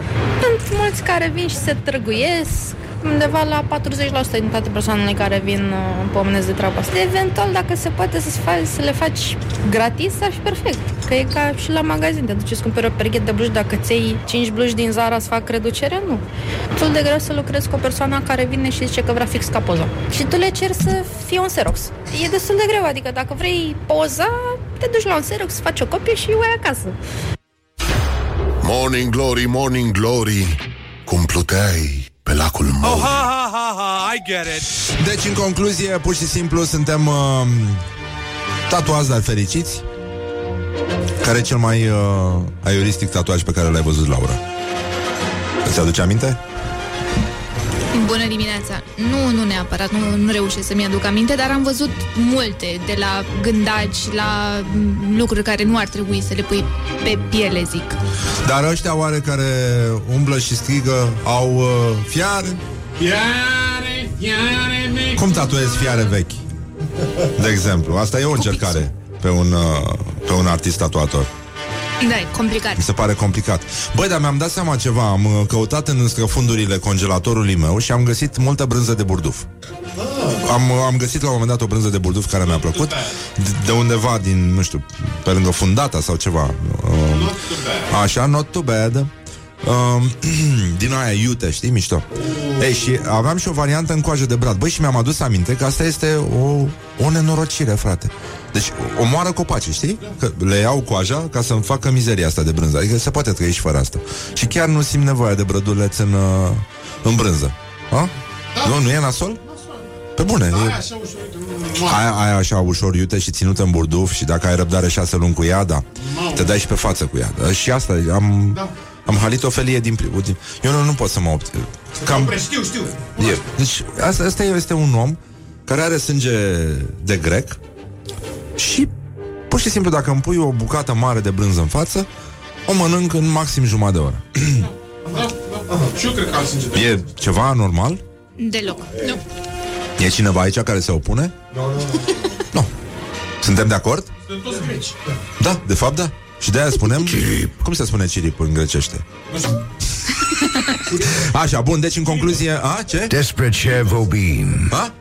Sunt mulți care vin și se trăguiesc, undeva la 40% din toate persoanele care vin uh, pomenesc de treaba asta. Eventual, dacă se poate să, faci, să le faci gratis, ar fi perfect. Că e ca și la magazin, te duci să cumperi o pereche de bluși, dacă ți iei 5 bluși din Zara să fac reducere, nu. Destul de greu să lucrezi cu o persoană care vine și zice că vrea fix ca poza. Și tu le ceri să fie un Xerox. E destul de greu, adică dacă vrei poza, te duci la un Xerox, faci o copie și o ai acasă. Morning Glory, Morning Glory, cum pluteai pe lacul Mori. Oh, ha, ha, ha, ha, I get it. Deci, în concluzie, pur și simplu suntem uh, tatuați, dar fericiți. Care e cel mai uh, aiuristic tatuaj pe care l-ai văzut, Laura? Îți aduce aminte? Bună dimineața! Nu, nu neapărat, nu, nu reușesc să-mi aduc aminte, dar am văzut multe, de la gândaci la mm, lucruri care nu ar trebui să le pui pe piele, zic. Dar ăștia oare care umblă și strigă au uh, fiare? Fiare, fiare vechi. Cum tatuezi fiare vechi? De exemplu, asta e o încercare pe un, uh, pe un artist tatuator. Da, e complicat. Mi se pare complicat. Băi, dar mi-am dat seama ceva. Am uh, căutat în străfundurile congelatorului meu și am găsit multă brânză de burduf. Am, am găsit la un moment dat o brânză de burduf care mi-a plăcut de, de undeva din, nu știu, pe lângă fundata sau ceva. Uh, așa, not too bad. Uh, <clears throat> din aia iute, știi, mișto. Ei, și aveam și o variantă în coajă de brad. Băi, și mi-am adus aminte că asta este o, o nenorocire, frate. Deci omoară copaci, știi? Că le iau coaja ca să-mi facă mizeria asta de brânză. Adică se poate trăi și fără asta. Și chiar nu simt nevoia de brăduleț în, uh, în brânză. A? Nu, nu e nasol? Pe bune. E... Așa ușor, uite, nu- Aia, aia așa ușor iute și ținută în burduf Și dacă ai răbdare șase luni cu ea, da Te dai și pe față cu ea da? Și asta, am, am halit o felie din primul din... Eu nu, nu pot să mă opt Cam, Pre, știu, știu. e, deci, asta, asta este un om Care are sânge de grec Și Pur și simplu dacă îmi pui o bucată mare de brânză în față O mănânc în maxim jumătate de oră Da, da. Și eu cred că am sânge de E ceva normal? Deloc. Nu. E cineva aici care se opune? Nu, nu, nu. Suntem de acord? Sunt toți greci. Da, de fapt da. Și de-aia spunem... Cum se spune cirip în grecește? <laughs> Așa, bun, deci în concluzie A, ce? Despre ce vorbim? A?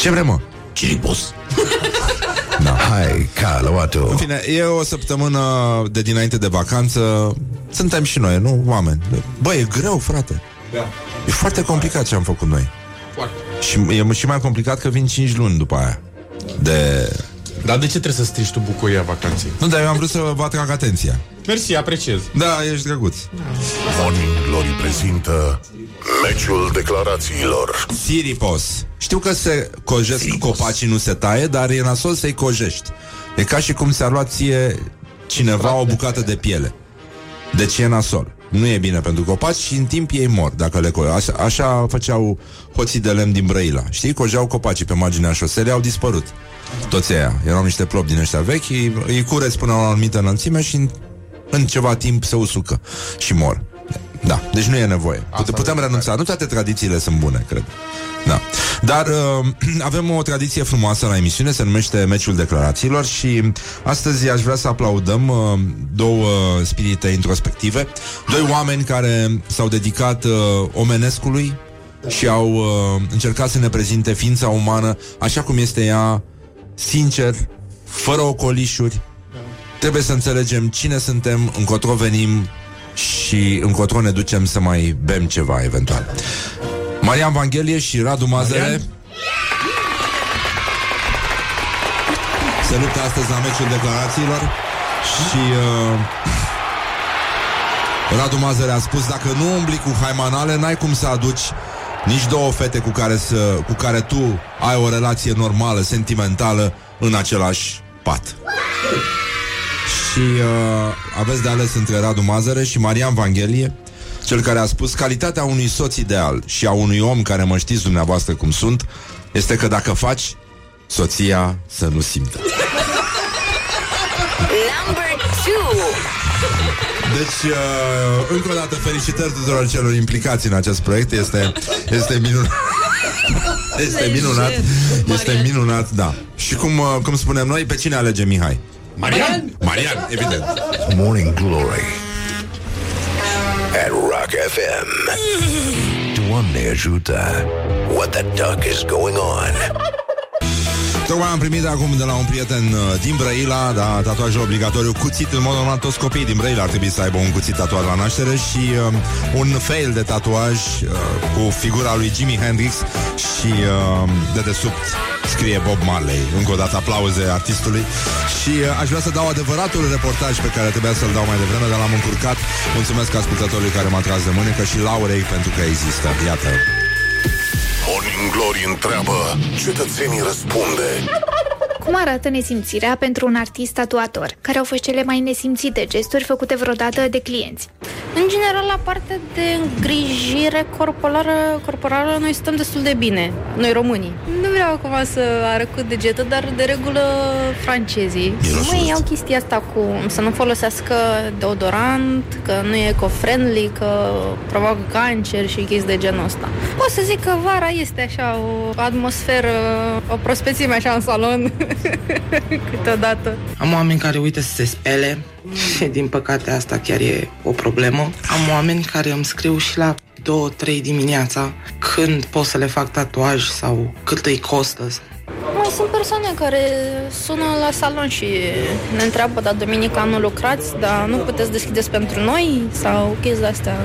Ce vrem, mă? Ciripos. <laughs> Da. Hai, cală În fine, e o săptămână de dinainte de vacanță Suntem și noi, nu? Oameni Bă, e greu, frate Da. E foarte complicat ce am făcut noi Foarte. Și e și mai complicat că vin 5 luni după aia De... Dar de ce trebuie să strici tu bucuria vacanței? Nu, dar eu am vrut să vă atrag atenția Mersi, apreciez. Da, ești drăguț Morning Glory prezintă Meciul declarațiilor Siripos Știu că se cojesc Siripos. copacii, nu se taie Dar e nasol să-i cojești E ca și cum ți-ar lua ție cineva o bucată de piele Deci e nasol nu e bine pentru copaci și în timp ei mor dacă le co- așa, așa făceau hoții de lemn din Brăila. Știi? Cojeau copacii pe marginea șoselei, au dispărut. Toți aia. Erau niște plopi din ăștia vechi, îi, îi cureți până la o anumită înălțime și în, în ceva timp se usucă și mor. Da, deci nu e nevoie. Pute, putem renunța. Nu toate tradițiile sunt bune, cred. Da. Dar uh, <clears throat> avem o tradiție frumoasă la emisiune, se numește Meciul Declarațiilor și astăzi aș vrea să aplaudăm uh, două spirite introspective, doi oameni care s-au dedicat uh, omenescului și au uh, încercat să ne prezinte ființa umană așa cum este ea, sincer, fără ocolișuri. Trebuie să înțelegem cine suntem, încotro venim și încotro ne ducem să mai bem ceva, eventual. Marian Vanghelie și Radu Mazăre Marian? se luptă astăzi la meciul declarațiilor și uh, Radu Mazăre a spus dacă nu umbli cu haimanale, n-ai cum să aduci nici două fete cu care, să, cu care tu ai o relație normală, sentimentală, în același pat. Și uh, aveți de ales între Radu Mazăre și Marian Vanghelie, cel care a spus calitatea unui soț ideal și a unui om care mă știți dumneavoastră cum sunt, este că dacă faci, soția să nu simtă. Number two. Deci, uh, încă o dată, felicitări tuturor celor implicați în acest proiect. Este, este <laughs> minunat. Este minunat. Este minunat, da. Și cum, uh, cum spunem noi, pe cine alege Mihai? Marian? Marian, evident. Morning Glory at Rock FM. Doamne <laughs> ajută! What the duck is going on? Tocmai am primit acum de la un prieten uh, din Brăila, da, tatuajul obligatoriu, cuțit, în mod normal toți copiii din Brăila ar trebui să aibă un cuțit tatuat la naștere și uh, un fail de tatuaj uh, cu figura lui Jimi Hendrix și uh, de desubt scrie Bob Marley. Încă o dată aplauze artistului și uh, aș vrea să dau adevăratul reportaj pe care trebuia să-l dau mai devreme, dar l-am încurcat. Mulțumesc ascultătorului care m-a tras de mânecă și Laurei pentru că există. Iată. Morning Glory întreabă Cetățenii răspunde Cum arată nesimțirea pentru un artist tatuator? Care au fost cele mai nesimțite gesturi făcute vreodată de clienți? În general, la partea de îngrijire corporală, corporală, noi stăm destul de bine, noi românii. Nu vreau acum să arăt cu degetul, dar de regulă francezii. Măi, iau chestia asta cu să nu folosească deodorant, că nu e eco-friendly, că provoacă cancer și chestii de genul ăsta. Pot să zic că vara este așa o atmosferă, o prospețime așa în salon, <laughs> <laughs> câteodată. Am oameni care uită să se spele și din păcate asta chiar e o problemă. Am oameni care îmi scriu și la 2-3 dimineața când pot să le fac tatuaj sau cât îi costă. Mai sunt persoane care sună la salon și ne întreabă, dar duminica nu lucrați, dar nu puteți deschideți pentru noi sau chestii astea.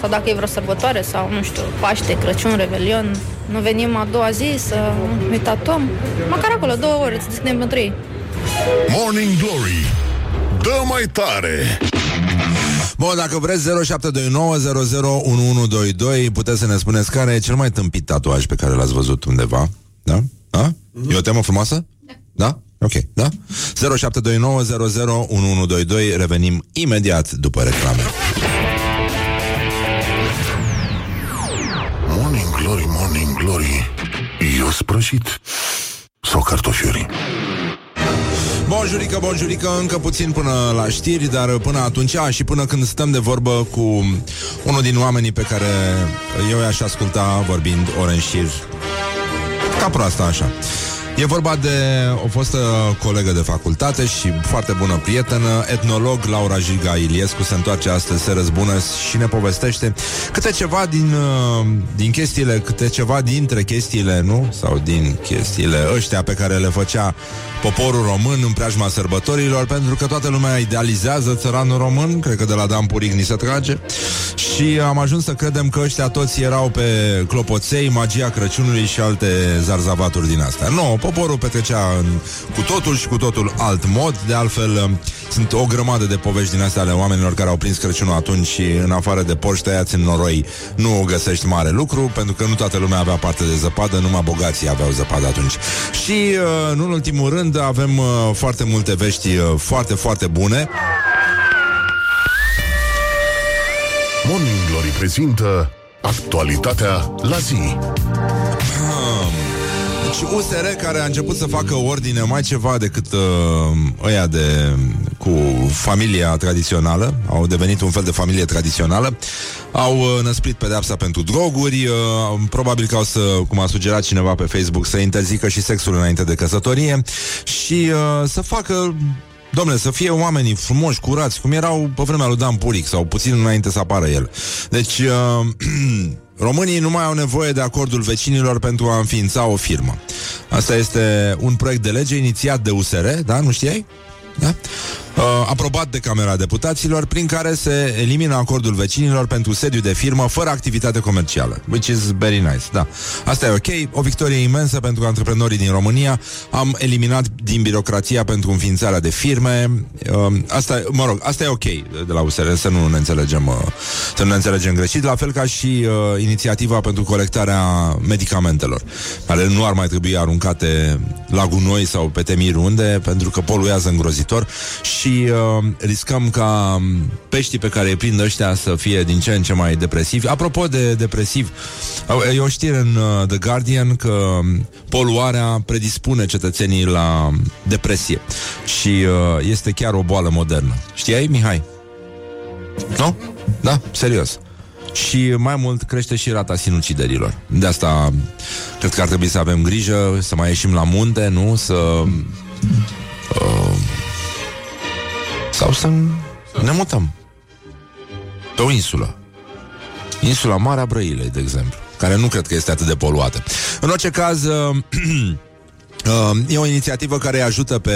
Sau dacă e vreo sărbătoare sau, nu știu, Paște, Crăciun, Revelion, nu venim a doua zi să ne tatuăm. Măcar acolo, două ore, să deschidem pentru ei. Morning Glory Dă mai tare Bun, dacă vreți 0729001122 Puteți să ne spuneți care e cel mai tâmpit tatuaj Pe care l-ați văzut undeva Da? Da? E o temă frumoasă? Da? Ok, da? 0729001122 Revenim imediat după reclame Morning Glory, Morning Glory Eu sprășit Sau cartofiuri Bonjurică, bonjurică, încă puțin până la știri, dar până atunci a, și până când stăm de vorbă cu unul din oamenii pe care eu i-aș asculta vorbind ore în șir, ca proasta așa. E vorba de o fostă colegă de facultate și foarte bună prietenă, etnolog Laura Jiga Iliescu, se întoarce astăzi, se răzbună și ne povestește câte ceva din, uh, din chestiile, câte ceva dintre chestiile, nu? Sau din chestiile ăștia pe care le făcea poporul român în preajma sărbătorilor, pentru că toată lumea idealizează țăranul român, cred că de la Dan Puric ni se trage, și am ajuns să credem că ăștia toți erau pe clopoței, magia Crăciunului și alte zarzavaturi din astea. Nu, poporul petrecea în, cu totul și cu totul alt mod, de altfel sunt o grămadă de povești din astea ale oamenilor care au prins Crăciunul atunci și în afară de porși tăiați în noroi nu găsești mare lucru, pentru că nu toată lumea avea parte de zăpadă, numai bogații aveau zăpadă atunci. Și, uh, nu în ultimul rând, avem uh, foarte multe vești uh, foarte, foarte bune. Morning Glory prezintă actualitatea la zi. Deci USR care a început să facă ordine mai ceva decât uh, ăia de cu familia tradițională, au devenit un fel de familie tradițională, au uh, năsprit pedepsa pentru droguri, uh, probabil că au să, cum a sugerat cineva pe Facebook, să interzică și sexul înainte de căsătorie și uh, să facă Domnule, să fie oamenii frumoși, curați, cum erau pe vremea lui Dan Puric sau puțin înainte să apară el. Deci, uh, <clears throat> românii nu mai au nevoie de acordul vecinilor pentru a înființa o firmă. Asta este un proiect de lege inițiat de USR, da? Nu știai? Da? Uh, aprobat de Camera Deputaților, prin care se elimină acordul vecinilor pentru sediu de firmă fără activitate comercială. Which is very nice, da. Asta e ok, o victorie imensă pentru antreprenorii din România. Am eliminat din birocrația pentru înființarea de firme. Uh, asta, mă rog, asta e ok de la USR, să nu ne înțelegem, uh, să nu ne înțelegem greșit, la fel ca și uh, inițiativa pentru colectarea medicamentelor, care nu ar mai trebui aruncate la gunoi sau pe temiri unde, pentru că poluează îngrozitor și și uh, riscăm ca um, peștii pe care îi prind ăștia să fie din ce în ce mai depresivi. Apropo de depresiv, e o știre în uh, The Guardian că um, poluarea predispune cetățenii la depresie și uh, este chiar o boală modernă. Știai, Mihai? Nu? Da? Serios. Și mai mult crește și rata sinuciderilor. De asta cred că ar trebui să avem grijă, să mai ieșim la munte, nu? Să... Uh, sau să ne mutăm pe o insulă. Insula Marea Brăilei, de exemplu, care nu cred că este atât de poluată. În orice caz, uh, <clears throat> uh, e o inițiativă care ajută pe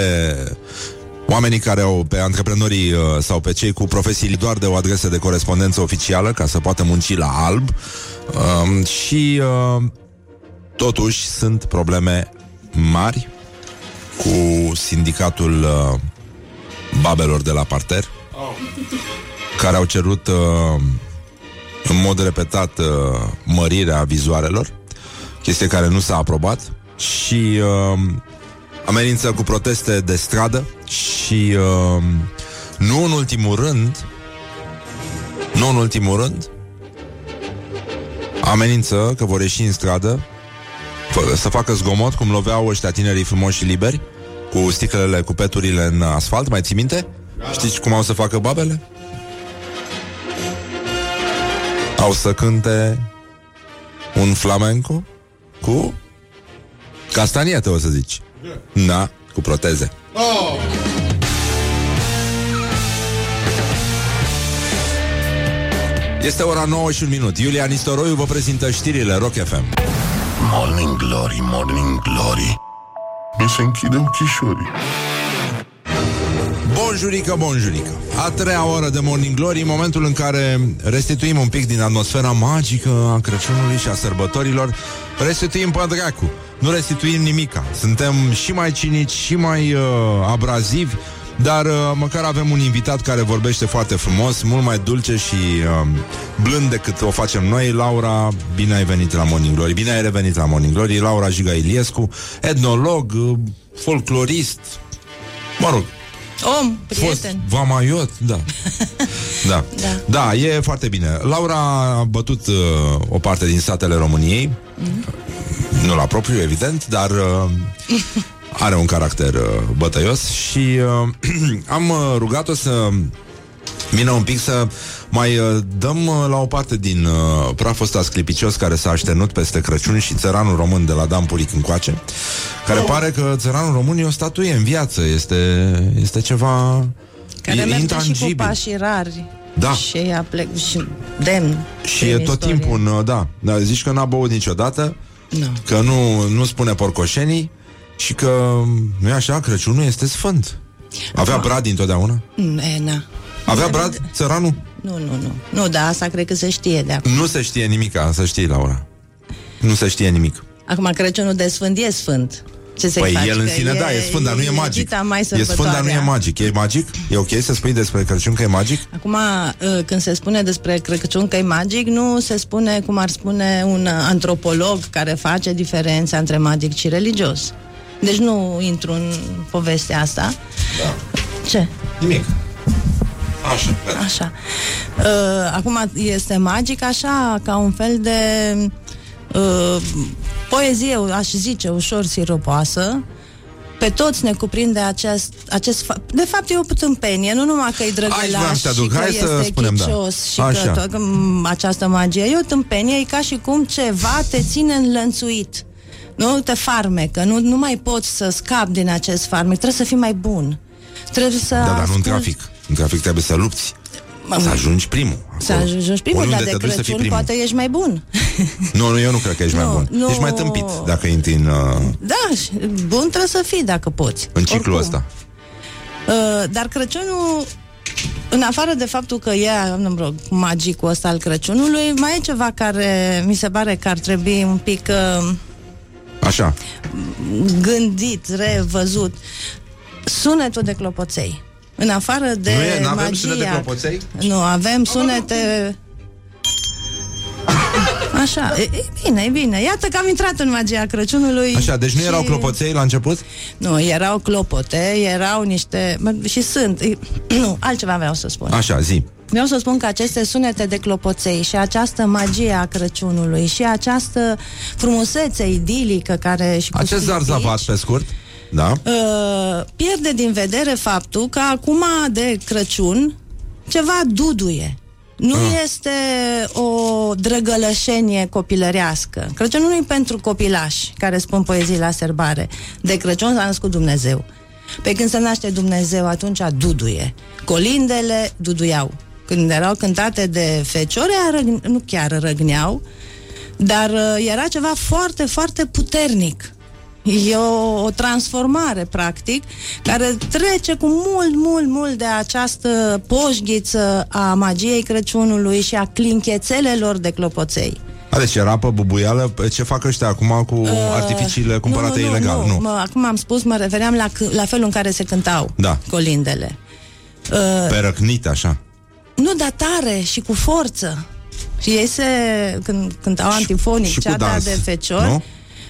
oamenii care au, pe antreprenorii uh, sau pe cei cu profesii doar de o adresă de corespondență oficială, ca să poată munci la alb. Uh, și uh, totuși sunt probleme mari cu sindicatul uh, babelor de la parter care au cerut uh, în mod repetat uh, mărirea vizoarelor, chestie care nu s-a aprobat și uh, amenință cu proteste de stradă și uh, nu în ultimul rând nu în ultimul rând amenință că vor ieși în stradă fă, să facă zgomot cum loveau ăștia tinerii frumoși și liberi cu sticlele, cu peturile în asfalt, mai ții minte? Știți cum au să facă babele? Au să cânte un flamenco cu castaniete, o să zici. Da, cu proteze. Oh! Este ora 9 și un minut. Iulia Nistoroiu vă prezintă știrile Rock FM. Morning Glory, Morning Glory Mi se închide ochișorii Bonjurică, bonjurică. A treia oră de Morning Glory Momentul în care restituim un pic din atmosfera magică A Crăciunului și a sărbătorilor. Restituim pe dracu Nu restituim nimica. Suntem și mai cinici și mai uh, abrazivi dar uh, măcar avem un invitat care vorbește foarte frumos, mult mai dulce și uh, blând decât o facem noi. Laura, bine ai venit la Morning Glory. Bine ai revenit la Morning Glory. Laura Jiga Iliescu, etnolog, uh, folclorist, mă rog, Om, prieten. Fost vamaiot, da. <laughs> da. da. Da, e foarte bine. Laura a bătut uh, o parte din statele României. Mm-hmm. Nu la propriu, evident, dar uh, <laughs> are un caracter uh, bătăios și uh, <clears throat> am uh, rugat-o să Vine un pic să mai uh, dăm uh, la o parte din uh, praful ăsta sclipicios care s-a așternut peste Crăciun și țăranul român de la Dan Pulic încoace, care pare că țăranul român e o statuie în viață, este, este ceva Care e merge și cu intangibil. pașii rari. Da. Și ea plec și demn. Și e tot timpul, în, da, da, zici că n-a băut niciodată, Nu. că nu, nu spune porcoșenii și că, nu e așa, Crăciunul este sfânt. Avea brad întotdeauna? Mm, E, na. Avea brad țăranul? Nu, nu, nu. Nu, da, asta cred că se știe de acum. Nu se știe nimic, să știi, Laura. Nu se știe nimic. Acum Crăciunul de sfânt e sfânt. Ce să Păi faci? el în Că sfine, da, e sfânt, dar nu e magic. dita mai E sfânt, dar nu e sărbătoarea. magic. E magic? E ok să spui despre Crăciun că e magic? Acum, uh, când se spune despre Crăciun că e magic, nu se spune cum ar spune un antropolog care face diferența între magic și religios. Deci nu intru în povestea asta. Da. Ce? Nimic. Așa. Așa. Uh, acum este magic așa, ca un fel de uh, poezie, aș zice, ușor siropoasă. Pe toți ne cuprinde acest, acest fa- De fapt, e o tâmpenie, nu numai că e Aici vreau drăgălaș să te și aduc. că Hai să este spunem, da. ghicios și Așa. că, tot, că m, această magie e o tâmpenie, e ca și cum ceva te ține înlănțuit. Nu te farmecă, nu, nu mai poți să scapi din acest farmec, trebuie să fii mai bun. Trebuie să Da, dar nu în asculți- trafic. În trafic trebuie să lupți. Mă, Să ajungi primul. Să acolo. ajungi primul, Oriunde dar de te duci să fii Crăciun primul. poate ești mai bun. <laughs> Nu, nu, eu nu cred că ești mai Nu, bun. nu. Ești mai tâmpit dacă intri în, uh, Da, și bun trebuie să fii dacă poți. în ciclul Oricum. ăsta. Uh, dar Crăciunul, în afară de faptul că e, nu mă rog, magicul ăsta al Crăciunului, mai e ceva care mi se pare că ar trebui un pic uh, Așa. gândit, revăzut. Sunetul de clopoței. În afară de Nu e- n-avem magia... sunet de clopoței? Nu, avem sunete... Așa, e, e bine, e bine. Iată că am intrat în magia Crăciunului. Așa, deci nu și- erau clopoței la început? Nu, erau clopote, erau niște... mă, Și sunt... e- Nu, altceva vreau să spun. Așa, zi. Vreau să spun că aceste sunete de clopoței și această magie a Crăciunului și această frumusețe idilică care și cu Acest scripici, zarzavat, pe scurt. Da? uh, pierde din vedere faptul că acum de Crăciun ceva duduie. Nu Ah. este o drăgălășenie copilărească. Crăciunul nu e pentru copilași care spun poezii la serbare. De Crăciun s-a născut Dumnezeu. Pe când se naște Dumnezeu, atunci duduie. Colindele duduiau. Când erau cântate de feciori, răg- nu chiar răgneau, dar uh, era ceva foarte, foarte puternic. E o, o transformare, practic, care trece cu mult, mult, mult de această poșghiță a magiei Crăciunului și a clinchețelelor de clopoței. A, deci era pe bubuială ce fac ăștia acum cu artificiile cumpărate Uh, nu, nu, ilegal? Nu, Mă, acum am spus, mă refeream la, c- la felul în care se cântau Da. colindele. Uh, Pe răcnit, așa. Nu, dar tare și cu forță. Și ei se, când cântau antifonic, și cu ceata dans, de feciori, nu?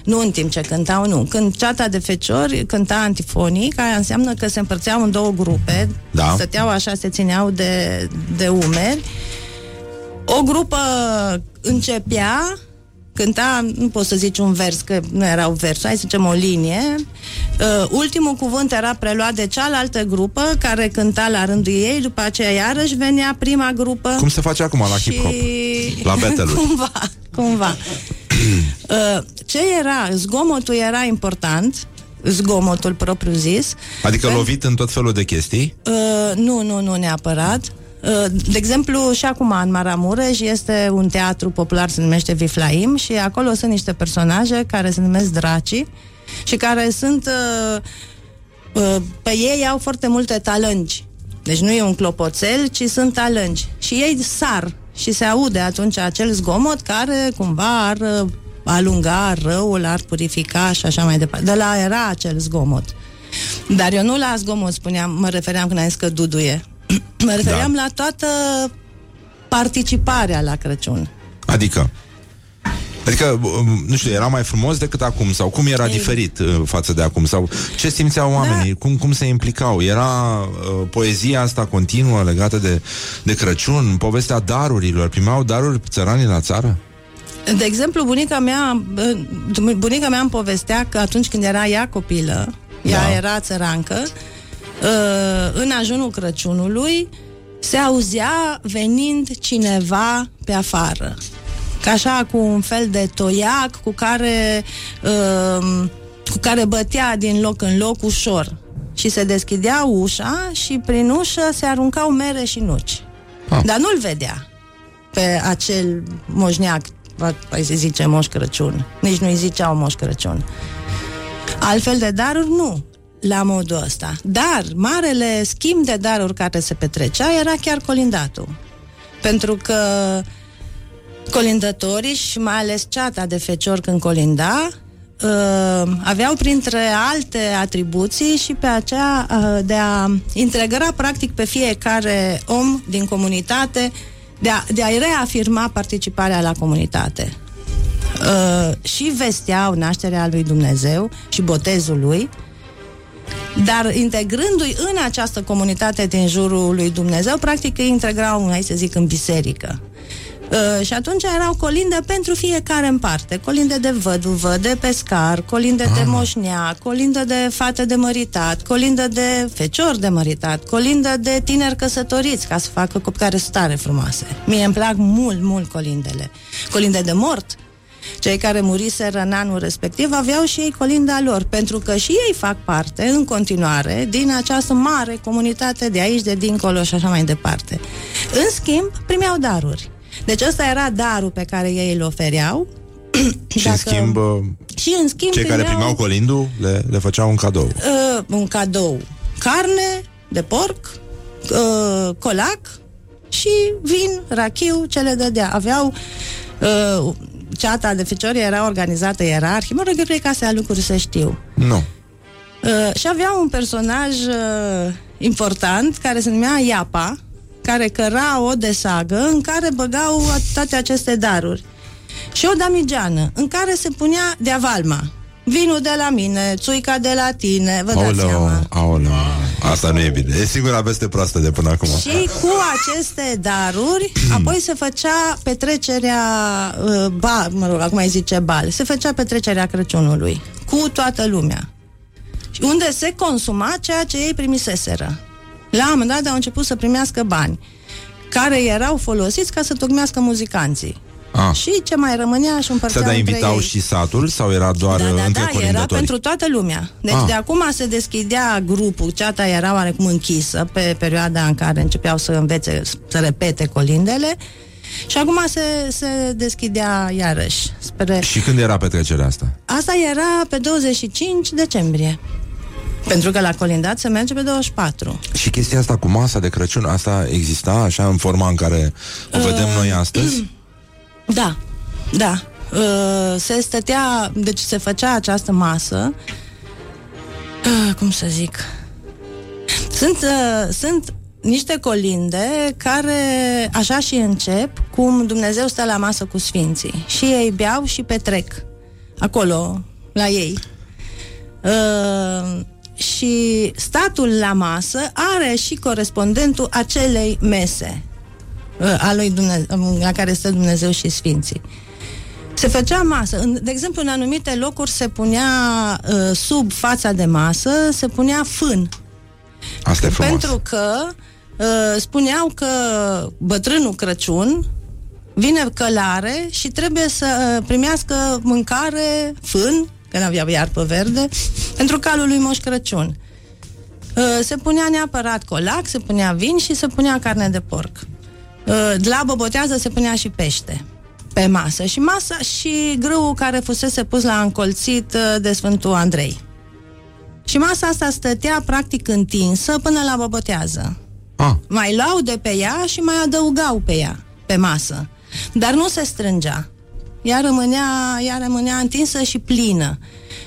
nu în timp ce cântau, nu. Când ceata de feciori cânta antifonic, aia înseamnă că se împărțeau în două grupe, Da. stăteau așa, se țineau de, de umeri. O grupă începea, cânta, nu pot să zici un vers, că nu erau versuri, hai să zicem o linie. Uh, ultimul cuvânt era preluat de cealaltă grupă, care cânta la rândul ei, după aceea iarăși venea prima grupă. Cum se face acum la și... hip-hop? La battle-uri. cumva, cumva. Uh, ce era? Zgomotul era important, zgomotul propriu zis. Adică Pen- lovit în tot felul de chestii? Uh, nu, nu, nu neapărat. Uh, de exemplu, și acum în Maramureș este un teatru popular, se numește Viflaim și acolo sunt niște personaje care se numesc dracii și care sunt uh, uh, pe ei au foarte multe talângi. Deci nu e un clopoțel, ci sunt talângi. Și ei sar și se aude atunci acel zgomot care cumva ar uh, alunga răul, ar purifica și așa mai departe. De la era acel zgomot. Dar eu nu la zgomot spuneam, mă refeream când am zis că duduie. Mă refeream da. la toată participarea la Crăciun. Adică? Adică, um, nu știu, era mai frumos decât acum Sau cum era Ei. diferit uh, față de acum Sau ce simțeau oamenii, cum, cum se implicau Era uh, poezia asta continuă legată de, de Crăciun Povestea darurilor Primeau daruri țăranii la țară? De exemplu, bunica mea, bă, bunica mea îmi povestea că atunci când era ea copilă, ea Da. era țărancă, uh, în ajunul Crăciunului, se auzea venind cineva pe afară. Ca așa cu un fel de toiac cu care, uh, cu care bătea din loc în loc ușor. Și se deschidea ușa și prin ușă se aruncau mere și nuci. Ah. Dar nu-l vedea pe acel moșneac, hai să zice Moș Crăciun. Nici nu-i ziceau Moș Crăciun. Altfel de daruri, nu la modul ăsta. Dar marele schimb de daruri care se petrecea era chiar colindatul. Pentru că colindătorii și mai ales ceata de fecior când colinda uh, aveau printre alte atribuții și pe aceea uh, de a integra practic pe fiecare om din comunitate de, a, de a-i reafirma participarea la comunitate. Uh, și vesteau nașterea lui Dumnezeu și botezul lui, dar integrându-i în această comunitate din jurul lui Dumnezeu, practic îi integrau, hai să zic, în biserică. Uh, și atunci erau colinde pentru fiecare în parte. Colinde de văduvă, de pescar, colinde ah. de moșnea, colinde de fată de măritat, colinde de fecior de măritat, colinde de tineri căsătoriți ca să facă copcare stare frumoase. Mie îmi plac mult, mult colindele. Colinde de mort, cei care muriseră în anul respectiv aveau și ei colinda lor, pentru că și ei fac parte, în continuare, din această mare comunitate de aici, de dincolo și așa mai departe. În schimb, primeau daruri. Deci ăsta era darul pe care ei îl ofereau. și Dacă... în schimb, și în schimb cei primeau... care primeau colindul le, le făceau un cadou. Uh, un cadou. Carne de porc, uh, colac și vin, rachiu, ce le dădea. Aveau uh, ceata de feciori era organizată ierarhie. Mă rog, eu cred că astea lucruri să știu. Nu. Uh, și avea un personaj uh, important care se numea Iapa, care căra o desagă în care băgau toate aceste daruri. Și o damigeană în care se punea de avalma. Vinul de la mine, țuica de la tine, vă dați aoleo, seama. Aoleo. Asta nu e bine. E singura veste proastă de până acum. Și cu aceste daruri, <clears throat> apoi se făcea petrecerea, uh, ba, mă rog, acum mai zice bal, se făcea petrecerea Crăciunului cu toată lumea. Unde se consuma ceea ce ei primiseseră. La un moment dat au început să primească bani care erau folosiți ca să tocmească muzicanții. Ah. Și ce mai rămânea și împărțeau Să da invitau ei. și satul sau era doar da, da, între da, era pentru toată lumea. Deci ah. de acum se deschidea grupul, ceata era oarecum închisă pe perioada în care începeau să învețe, să repete colindele și acum se, se deschidea iarăși. Spre... Și când era petrecerea asta? Asta era pe 25 decembrie. Pentru că la colindat se merge pe 24. Și chestia asta cu masa de Crăciun, asta exista așa în forma în care o vedem uh, noi astăzi? <clears throat> Da, da. Uh, se stătea, deci se făcea această masă. Uh, cum să zic? Sunt, uh, sunt niște colinde care așa și încep cum Dumnezeu stă la masă cu sfinții. Și ei beau și petrec. Acolo, la ei. Uh, și statul la masă are și corespondentul acelei mese uh, a lui Dumnezeu, la care stă Dumnezeu și Sfinții. Se făcea masă. De exemplu, în anumite locuri se punea uh, sub fața de masă, se punea fân. Asta e frumos. Pentru că uh, spuneau că bătrânul Crăciun vine călare și trebuie să uh, primească mâncare, fân, că n-avea iarpă verde, pentru calul lui Moș Crăciun. Uh, se punea neapărat colac, se punea vin și se punea carne de porc. Uh, de la bobotează se punea și pește pe masă și masa și grâul care fusese pus la încolțit uh, de Sfântul Andrei. Și masa asta stătea practic întinsă până la bobotează. Ah. Mai luau de pe ea și mai adăugau pe ea, pe masă. Dar nu se strângea ea rămânea, ea rămânea întinsă și plină.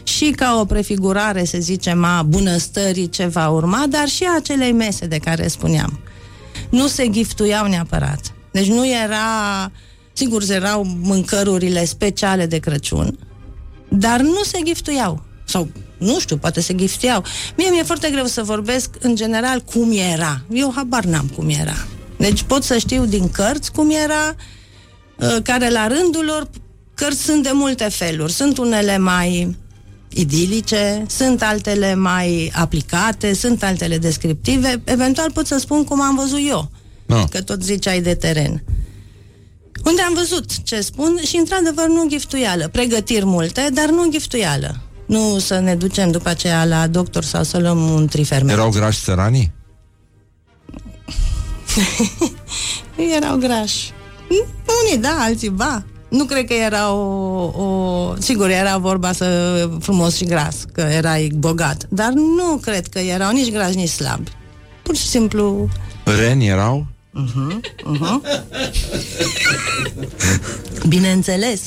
Și ca o prefigurare, să zicem, a bunăstării ce va urma, dar și a acelei mese de care spuneam. Nu se giftuiau neapărat. Deci nu era... Sigur, erau mâncărurile speciale de Crăciun, dar nu se giftuiau. Sau, nu știu, poate se giftuiau. Mie mi-e foarte greu să vorbesc, în general, cum era. Eu habar n-am cum era. Deci pot să știu din cărți cum era, ă, care la rândul lor Cărți sunt de multe feluri. Sunt unele mai idilice, sunt altele mai aplicate, sunt altele descriptive. Eventual pot să spun cum am văzut eu. No. Că tot ziceai de teren. Unde am văzut ce spun și, într-adevăr, nu giftuială. Pregătiri multe, dar nu giftuială. Nu să ne ducem după aceea la doctor sau să luăm un trifermen. Erau grași țăranii? <laughs> Erau grași. Unii da, alții ba. Nu cred că era o, o... Sigur, era vorba să frumos și gras, că erai bogat. Dar nu cred că erau nici grași, nici slabi. Pur și simplu... Reni erau? Uh-huh, uh-huh. Bineînțeles.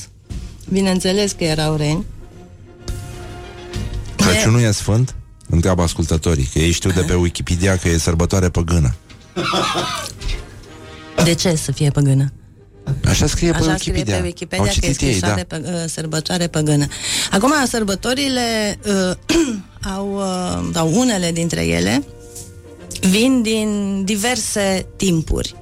Bineînțeles că erau reni. Crăciunul e sfânt? Întreabă ascultătorii, că ei știu de pe Wikipedia că e sărbătoare păgână. De ce să fie păgână? Așa scrie pe Așa Wikipedia. scrie pe Wikipedia Au că e citit ei, da. scrisoare pă, uh, sărbătoare păgână. Acum, sărbătorile uh, <clears throat> au, uh, sau unele dintre ele vin din diverse timpuri.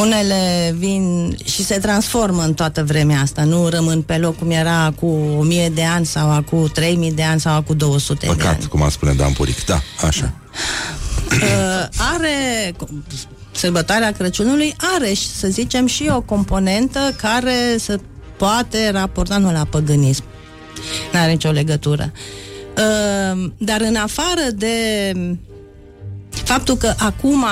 Unele vin și se transformă în toată vremea asta, nu rămân pe loc cum era cu 1000 de ani sau acum 3000 de ani sau acum 200 de ani. Păcat, cum a spune Dan Puric. Da, așa. uh, are sărbătoarea Crăciunului are, și, să zicem, și o componentă care se poate raporta nu la păgânism. Nu are nicio legătură. Uh, dar în afară de faptul că acum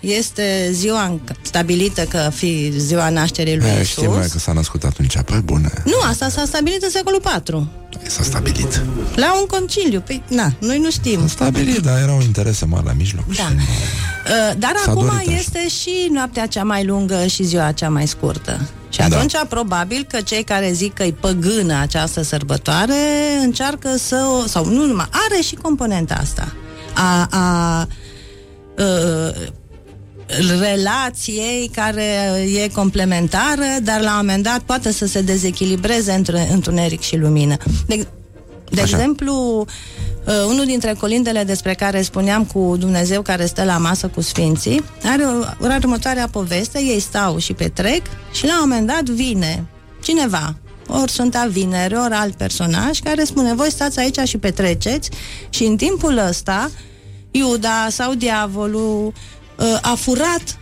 este ziua stabilită că fi ziua nașterii lui E, Isus. știm noi că s-a născut atunci. Păi bune, Nu, asta s-a stabilit în secolul 4. s-a stabilit. La un conciliu. Păi, na, noi nu știm. S-a stabilit, dar erau interese mari la mijloc. Da. Uh, Dar S-a acum dorit așa. este și noaptea cea mai lungă și ziua cea mai scurtă. Și Da. atunci, probabil că cei care zic că e păgână această sărbătoare încearcă să o... sau nu numai, are și componenta asta. A, a uh, relației care e complementară, dar la un moment dat poate să se dezechilibreze între întuneric și lumină. De, de Așa. exemplu, uh, unul dintre colindele despre care spuneam cu Dumnezeu care stă la masă cu sfinții, are o, are următoarea poveste, ei stau și petrec și la un moment dat vine cineva, ori Sfânta Vinere, ori alt personaj, care spune, voi stați aici și petreceți și în timpul ăsta Iuda sau diavolul uh, a furat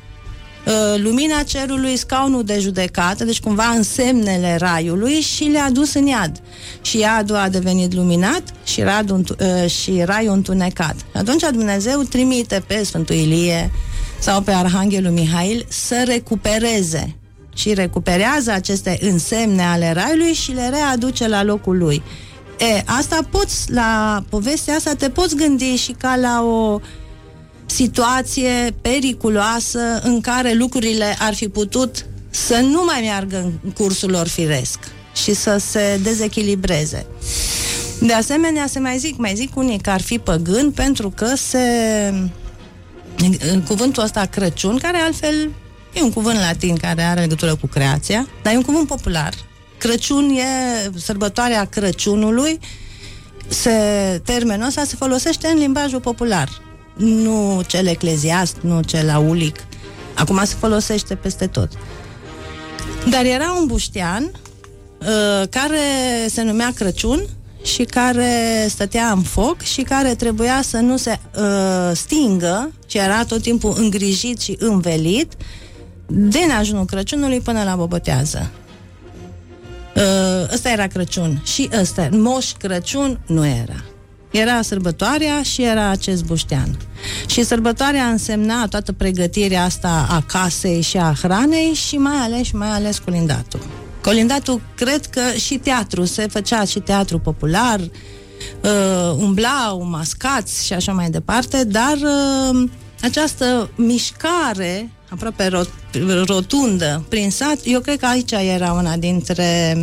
uh, lumina cerului, scaunul de judecată, deci cumva însemnele raiului și le-a dus în iad. Și iadul a devenit luminat și, radul, întu- uh, și raiul întunecat. Atunci Dumnezeu trimite pe Sfântul Ilie sau pe Arhanghelul Mihail să recupereze și recuperează aceste însemne ale raiului și le readuce la locul lui. E, asta poți, la povestea asta te poți gândi și ca la o situație periculoasă în care lucrurile ar fi putut să nu mai meargă în cursul lor firesc și să se dezechilibreze. De asemenea, se mai zic, mai zic unii că ar fi păgân pentru că se în cuvântul ăsta Crăciun, care altfel e un cuvânt latin care are legătură cu creația, dar e un cuvânt popular. Crăciun e sărbătoarea Crăciunului, se, termenul ăsta se folosește în limbajul popular, nu cel ecleziast, nu cel aulic. Acum se folosește peste tot. Dar era un buștean uh, care se numea Crăciun și care stătea în foc și care trebuia să nu se uh, stingă, ci era tot timpul îngrijit și învelit din ajunul Crăciunului până la bobotează. Uh, ăsta era Crăciun și ăsta, Moș Crăciun nu era. Era sărbătoarea și era acest buștean. Și sărbătoarea însemna toată pregătirea asta a casei și a hranei și mai ales și mai ales colindatul. Colindatul, cred că și teatru, se făcea și teatru popular, uh, umblau mascați și așa mai departe, dar uh, această mișcare aproape rot- rotundă prin sat, eu cred că aici era una dintre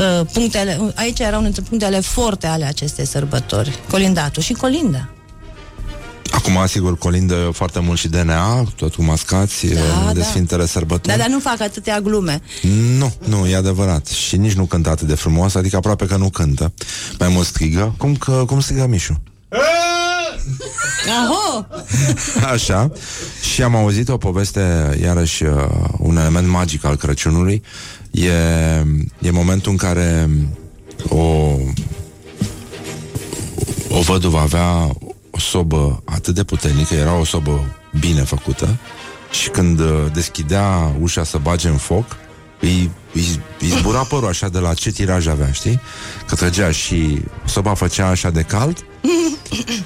uh, punctele, aici era unul dintre punctele forte ale acestei sărbători, colindatul și colinda. Acum, sigur, colindă foarte mult și DNA, tot cu mascați, da, de da. Sfintele Sărbători. Da, dar nu fac atâtea glume. Nu, nu, e adevărat. Și nici nu cântă atât de frumos, adică aproape că nu cântă. Mai mult strigă, cum, că, cum strigă Mișu. Aho! Așa. Și am auzit o poveste, iarăși, uh, un element magic al Crăciunului. E, e momentul în care o, o văduvă avea o sobă atât de puternică, era o sobă bine făcută, și când uh, deschidea ușa să bage în foc, îi, îi, îi zbura părul așa de la ce tiraj avea, știi? Că trăgea și soba făcea așa de cald,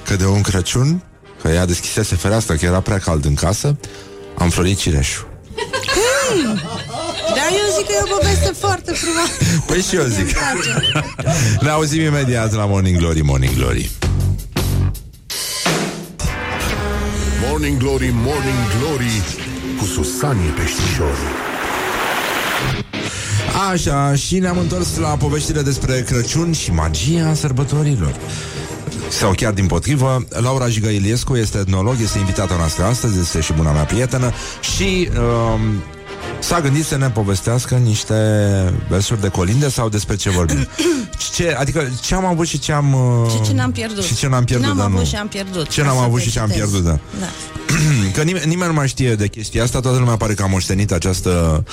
că de un Crăciun, că ea deschisese fereastra, că era prea cald în casă, am florit cireșul. Hmm. Da, eu zic că e o poveste foarte frumoasă. Păi și eu zic. Îmi place. Ne auzim imediat la Morning Glory, Morning Glory. Morning Glory, Morning Glory Cu Susanii Peștișorii Așa, și ne-am întors la poveștile despre Crăciun și magia sărbătorilor. Sau chiar din potrivă, Laura Jiga Iliescu este etnolog, este invitata noastră astăzi, este și buna mea prietenă și um, s-a gândit să ne povestească niște versuri de colinde sau despre ce vorbim. <coughs> Ce, adică ce am avut și ce am... uh, Și ce n-am pierdut. Și ce n-am pierdut, N-am dar avut nu. și am pierdut. Ce Ca n-am să avut te și ce am citez. pierdut, da. Da. <clears throat> Că nimeni, nimeni nu mai știe de chestia asta Toată lumea pare că a moștenit această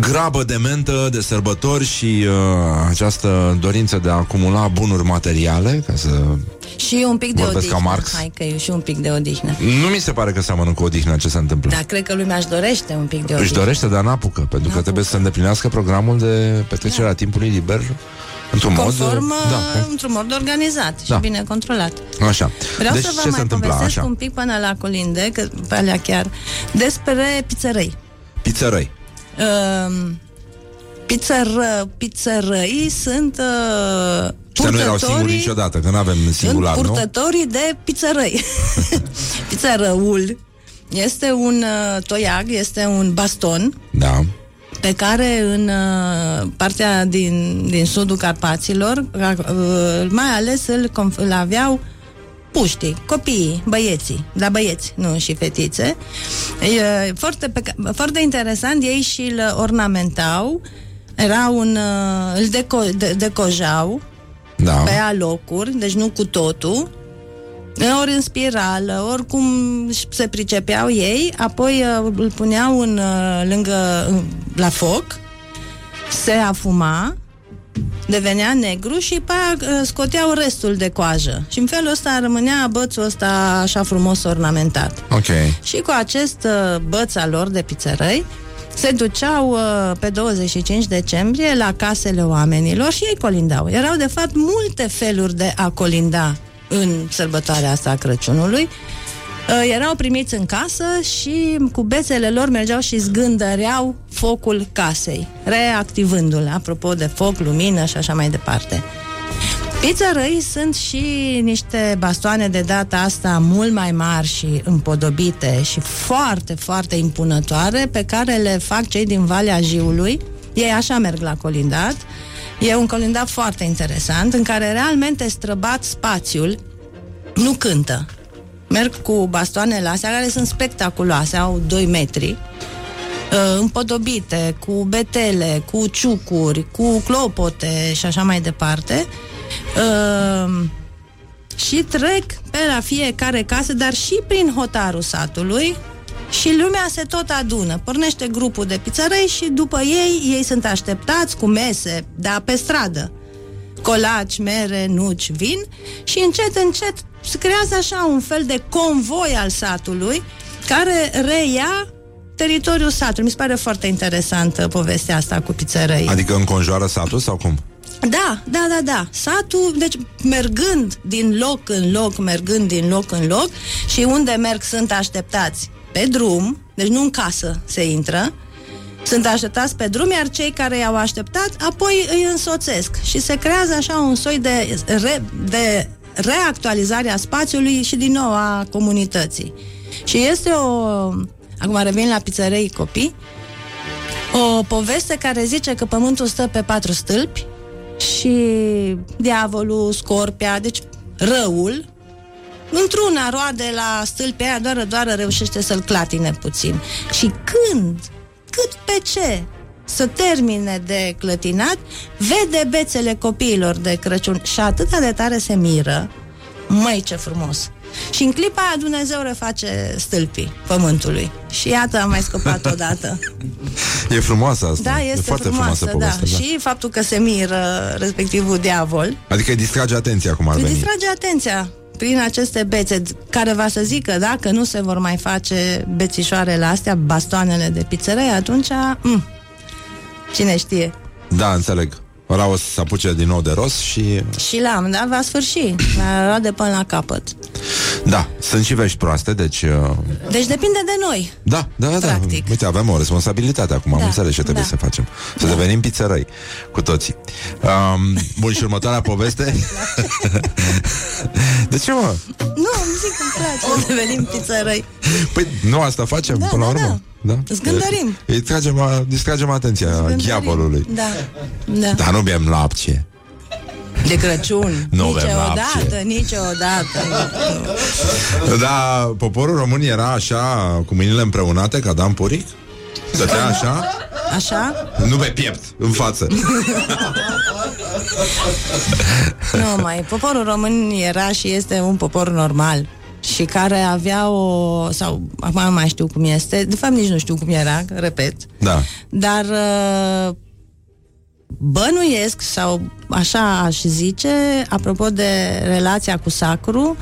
Grabă de mentă de sărbători Și uh, această dorință de a acumula bunuri materiale Ca să... Și un pic de Vorbesc ca odihnă. Marx. Hai că e și un pic de odihnă. Nu mi se pare că seamănă cu odihna ce se întâmplă Dar cred că lumea își dorește un pic de odihnă. Își dorește, dar n-apucă Pentru că trebuie să îndeplinească programul de petrecere a timpului liber Într-un mod Conform, da, într-un mod organizat Da. și bine controlat. Așa Vreau Deci să vă ce se mai întâmpla? povestesc Așa un pic până la colinde, că pe alea chiar, despre pizzărăi. Pizzărăi Uh, pizzără, pizzărăi sunt uh, Ăștia nu erau purtătorii- singuri niciodată Că nu avem singular, sunt nu? purtătorii de pizzărăi. <laughs> Pizzărăul este un uh, toiag, este un baston Da pe care în uh, partea din, din sudul Carpaților, uh, mai ales îl, conf- îl aveau puștii, copiii, băieții, da băieți, nu și fetițe. E, foarte, pe, ca- foarte interesant, ei și îl ornamentau, era un, uh, îl deco, de, decojau da. pe alocuri, deci nu cu totul, ori în spirală, oricum se pricepeau ei, apoi uh, îl puneau în, uh, lângă, în- la foc, se afuma, devenea negru și pe aia uh, scoteau restul de coajă. Și în felul ăsta rămânea bățul ăsta așa frumos ornamentat. Ok Și cu acest uh, băț al lor de pizzărăi se duceau uh, pe 25 decembrie la casele oamenilor și ei colindau. Erau de fapt multe feluri de a colinda în sărbătoarea asta a Crăciunului. Uh, erau primiți în casă și cu bețele lor mergeau și zgândăreau focul casei, reactivându-l, apropo de foc, lumină și așa mai departe. Pizzărăi sunt și niște bastoane de data asta mult mai mari și împodobite și foarte, foarte impunătoare pe care le fac cei din Valea Jiului. Ei așa merg la colindat. E un colindat foarte interesant în care realmente străbat spațiul, nu cântă. Merg cu bastoanele astea care sunt spectaculoase, au 2 metri uh, împodobite, cu betele, cu ciucuri, cu clopote și așa mai departe. Uh, și trec pe la fiecare casă, dar și prin hotarul satului și lumea se tot adună. Pornește grupul de pizzărei și după ei, ei sunt așteptați cu mese, dar pe stradă. Colaci, mere, nuci, vin și încet, încet se creează așa un fel de convoi al satului care reia teritoriul satului. Mi se pare foarte interesantă povestea asta cu pizzărăi. Adică înconjoară satul sau cum? Da, da, da, da. Satul, deci mergând din loc în loc, mergând din loc în loc și unde merg sunt așteptați pe drum, deci nu în casă se intră, sunt așteptați pe drum, iar cei care i-au așteptat apoi îi însoțesc și se creează așa un soi de, re, de reactualizare a spațiului și din nou a comunității. Și este o... Acum revin la pizzerei copii, o poveste care zice că pământul stă pe patru stâlpi și diavolul, scorpia, deci răul, într-una roade la stâlpii aia, doar, doar reușește să-l clatine puțin. Și când, cât pe ce să termine de clătinat, vede bețele copiilor de Crăciun și atât de tare se miră, măi ce frumos! Și în clipa aia Dumnezeu reface stâlpii pământului. Și iată, am mai scăpat <laughs> odată. E frumoasă asta. Da, e este foarte frumoasă, frumoasă da. povestea, da. Și faptul că se miră respectivul diavol Adică îi distrage atenția cum ar îi veni. distrage atenția. Prin aceste bețe, care va să zică dacă nu se vor mai face bețișoarele astea, bastoanele de pizzerei, atunci, mm, cine știe. Da, înțeleg. Ăla o să se apuce din nou de rost și... Și l-am, dar va sfârși, <clears throat> va lua de până la capăt. Da, sunt și vești proaste, deci... Uh... Deci depinde de noi. Da, da, da. Practic. Uite, avem o responsabilitate acum, am Da, înțeles ce trebuie da. să facem. Să devenim pizzerăi cu toții. Um, bun, și următoarea poveste... <laughs> de ce, mă? Nu, îmi zic că îmi place să devenim pizzerăi. Păi, nu asta facem, Da, până la da, urmă? Da. Zgândărim. Îi tragem, a- distragem atenția Zgândărim. diavolului. Da, da. Dar nu bem lapte. De Crăciun. <laughs> Nu bem niciodată, lapte. niciodată. Nu. Da, poporul român era așa, cu mâinile împreunate, ca Dan Puric? Stătea așa? Așa? Nu pe piept, în față. Nu mai. Poporul român era și este un popor normal și care avea o... sau acum nu mai știu cum este, de fapt nici nu știu cum era, repet, Da. dar uh, bănuiesc sau așa aș zice, apropo de relația cu sacru,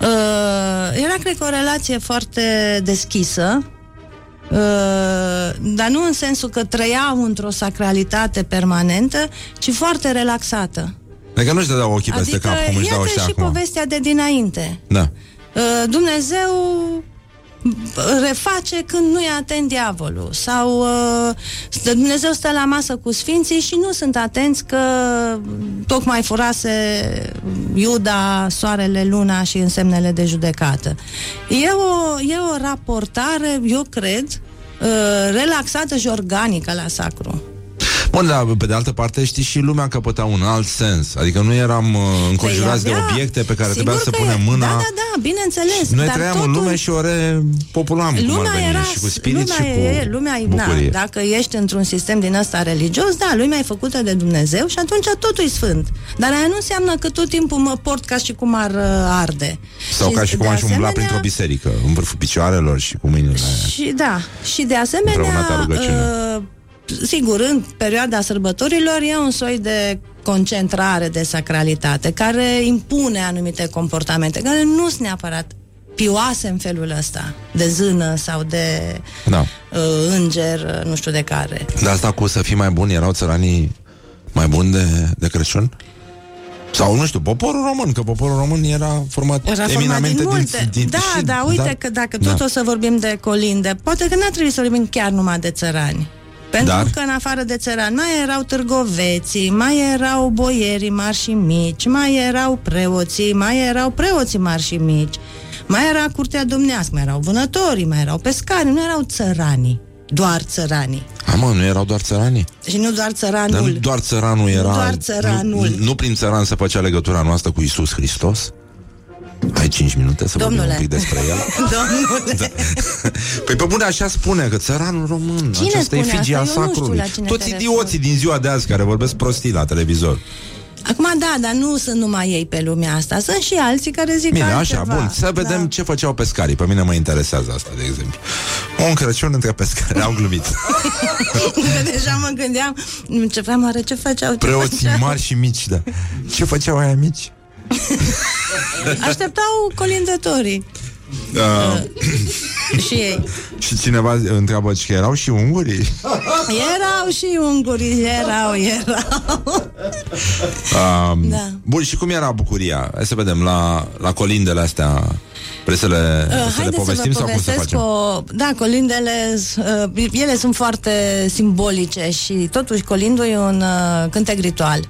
uh, era cred că o relație foarte deschisă, uh, dar nu în sensul că trăiau într-o sacralitate permanentă, ci foarte relaxată. Adică nu-și dădeau ochii peste Adică, cap, cum își dau iată ăștia și acum. povestea de dinainte. Da. Uh, Dumnezeu reface când nu e atent diavolul sau uh, stă- Dumnezeu stă la masă cu sfinții și nu sunt atenți că tocmai furase Iuda, soarele, luna și însemnele de judecată. E o, e o raportare, eu cred, uh, relaxată și organică la sacru. Bun, dar pe de altă parte știi și lumea căpăta un alt sens. Adică nu eram uh, înconjurați Păi de avea- obiecte pe care sigur trebuia să că punem e. mâna. Da, da, da, bineînțeles. Noi dar trăiam totul... în lume și o repopulam, cum ar Lumea veni, era, și cu spirit lumea și cu e, lumea, e- na, bucurie. dacă ești într-un sistem din ăsta religios, da, lumea e făcută de Dumnezeu și atunci totul e sfânt. Dar aia nu înseamnă că tot timpul mă port ca și cum ar uh, arde. Sau ca și cum de aș umbla asemenea- printr-o biserică, în vârful picioarelor și cu mâinile aia. Și da, și de Împreună asemenea, ta rugăciune. uh, sigur, în perioada sărbătorilor e un soi de concentrare de sacralitate care impune anumite comportamente care nu sunt neapărat pioase în felul ăsta, de zână sau de Da. uh, înger, uh, nu știu de care. De asta cu să fii mai bun, erau țăranii mai buni de, de Crăciun? Sau, nu știu, poporul român, că poporul român era format Era format eminamente din multe. din, din da, și- da, uite că dacă tot da. o să vorbim de colinde, poate că n-ar trebui să vorbim chiar numai de țărani. Pentru Dar? că în afară de țărani mai erau târgoveții, mai erau boierii mari și mici, mai erau preoții, mai erau preoții mari și mici, mai era curtea domnească, mai erau vânătorii, mai erau pescari, nu erau țăranii, doar țăranii. A, mă, nu erau doar țăranii? Și nu doar țăranul. Dar nu doar țăranul era... doar țăranul. Nu, nu prin țăran se făcea legătura noastră cu Isus Hristos? Ai 5 minute să vorbim Domnule. un pic despre el? <laughs> Domnule. Da. Păi pe bune așa spune că țăranul român Cine Aceasta spune e figia asta? Eu nu știu sacrului la cine Toți te idioții din ziua de azi Care vorbesc prostii la televizor Acum da, dar nu sunt numai ei pe lumea asta, sunt și alții care zic Bine, altceva. așa, bun Să vedem Da. ce făceau pescarii Pe mine mă interesează asta, de exemplu Un Crăciun între pescari, am glumit Că <laughs> deja mă gândeam, ce vreau oare ce făceau? Ce Preoții făceau? mari și mici, da Ce făceau aia mici? <laughs> Așteptau colindătorii Uh, și ei. și cineva întreabă că erau și ungurii Erau și ungurii, erau, erau. Uh, Da. Bun, și cum era bucuria? Hai să vedem, la, la colindele astea Vreți să le, Uh, să le Haideți povestim să vă sau cum să povestesc facem? o... Da, colindele, uh, ele sunt foarte simbolice și totuși colindul e un uh, cântec ritual.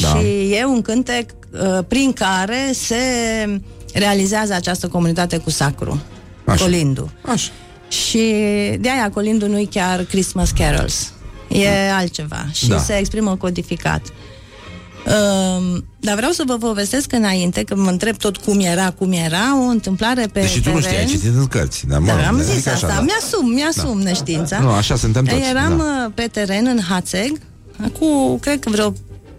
Da. Și e un cântec uh, prin care se realizează această comunitate cu sacru. Așa. Colindu. Așa. Și de aia colindu nu e chiar Christmas carols. E altceva și Da. se exprimă codificat. Um, dar vreau să vă povestesc înainte, că mă întreb tot cum era, cum era, o întâmplare pe Deși tu teren. nu știi, ai citit în cărți Dar, mă, Dar am adică zis așa, asta, da. mi-asum, mi-asum Da. neștiința. Nu, așa suntem toți, Eram da. uh, pe teren în Hațeg, acum, cred că vreo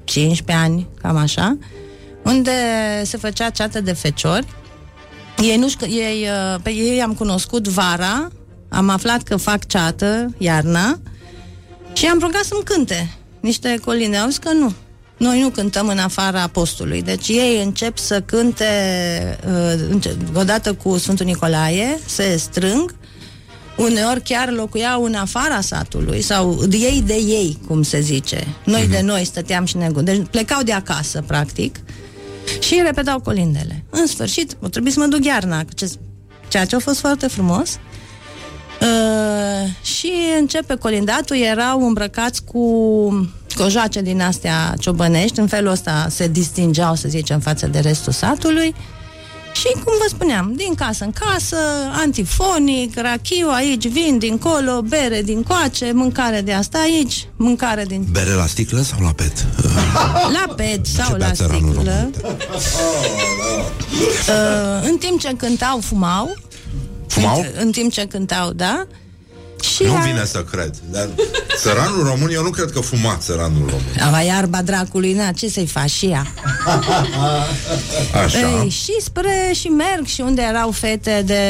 15 ani, cam așa, unde se făcea ceată de feciori. Ei, nu știu, ei, uh, pe ei am cunoscut vara, am aflat că fac ceată iarna și am rugat să-mi cânte niște colinde. Au zis că nu. noi nu cântăm în afara postului. Deci ei încep să cânte uh, înce- odată cu Sfântul Nicolae, se strâng, uneori chiar locuiau în afara satului sau de ei de ei, cum se zice. Noi de noi stăteam și ne gu- Deci plecau de acasă, practic, și repetau colindele. În sfârșit, o trebuie să mă duc iarna, ce- ceea ce a fost foarte frumos. Uh, și începe colindatul, erau îmbrăcați cu cojoace din astea ciobănești, în felul ăsta se distingeau, să zicem, față de restul satului. Și, cum vă spuneam, din casă în casă, antifonic, rachiu aici, vin dincolo, bere din coace, mâncare de asta aici, mâncare din... Bere la sticlă sau la pet? <laughs> La pet sau la bea țăranul sticlă. Uh, în timp ce cântau, fumau. Fumau? În, în timp ce cântau, da? Și Nu a- vine să cred. Dar țăranul român, eu nu cred că fuma țăranul român. Ava iarba dracului, na, ce să-i faci și ea? <laughs> Așa. Ei, și spre și merg și unde erau fete de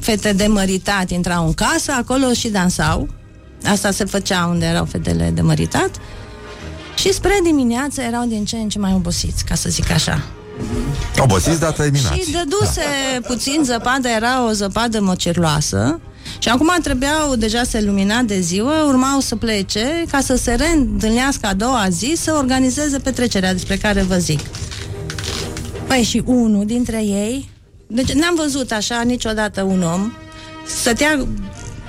fete de măritat, intrau în casă, acolo și dansau. Asta se făcea unde erau fetele de măritat. Și spre dimineață erau din ce în ce mai obosiți, ca să zic așa. Obosiți, dar terminați. Și dăduse puțin zăpadă, era o zăpadă mocirloasă și acum trebuiau, deja se lumina de ziua, urmau să plece ca să se reîntâlnească a doua zi să organizeze petrecerea despre care vă zic. Păi și unul dintre ei, deci n-am văzut așa niciodată un om, stătea,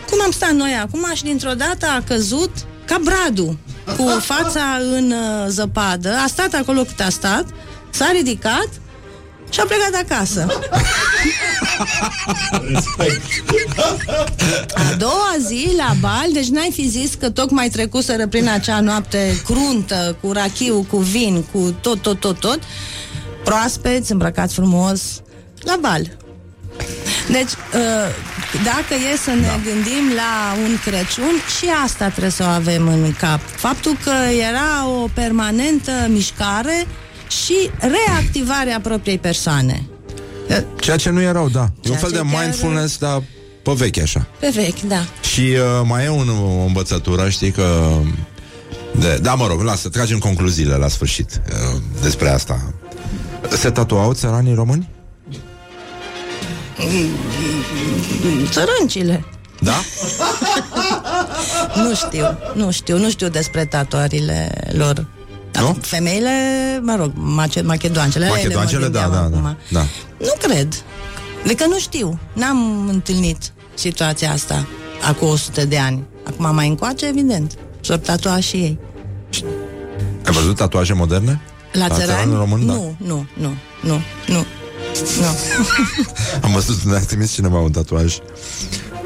cum am stat noi acum și dintr-o dată a căzut ca bradul, cu fața în uh, zăpadă, a stat acolo cât a stat, s-a ridicat și a plecat acasă. A doua zi la bal, deci n-ai fi zis că tocmai trecuseră prin acea noapte cruntă, cu rachiu, cu vin, cu tot, tot, tot, tot, proaspeți, îmbrăcați frumos, la bal. Deci, uh, dacă e să ne da. gândim la un Crăciun, și asta trebuie să o avem în cap. Faptul că era o permanentă mișcare și reactivarea propriei persoane. Ceea ce nu erau, da. E un Ceea fel ce de chiar- mindfulness, dar pe vechi așa. Pe vechi, da. Și uh, mai e un, o învățătură, știi că... De, da, mă rog, lasă, tragem concluziile la sfârșit uh, despre asta. Se tatuau țăranii români? Țărâncile. Da? <laughs> Nu știu, nu știu, nu știu despre tatuările lor. Nu? Femeile, mă rog, mace- machedoancele. la ele mă Machedoancele, da, gândeam da, acum. da, da. Nu cred. Adică nu știu. N-am întâlnit situația asta acum 100 de ani. Acum mai încoace, evident. S-au tatuat și ei. Ai văzut tatuaje moderne? La, țărani? țăranul român, da. Nu, nu, nu, nu, nu. Nu. <laughs> Am văzut, ne-a trimis cineva un tatuaj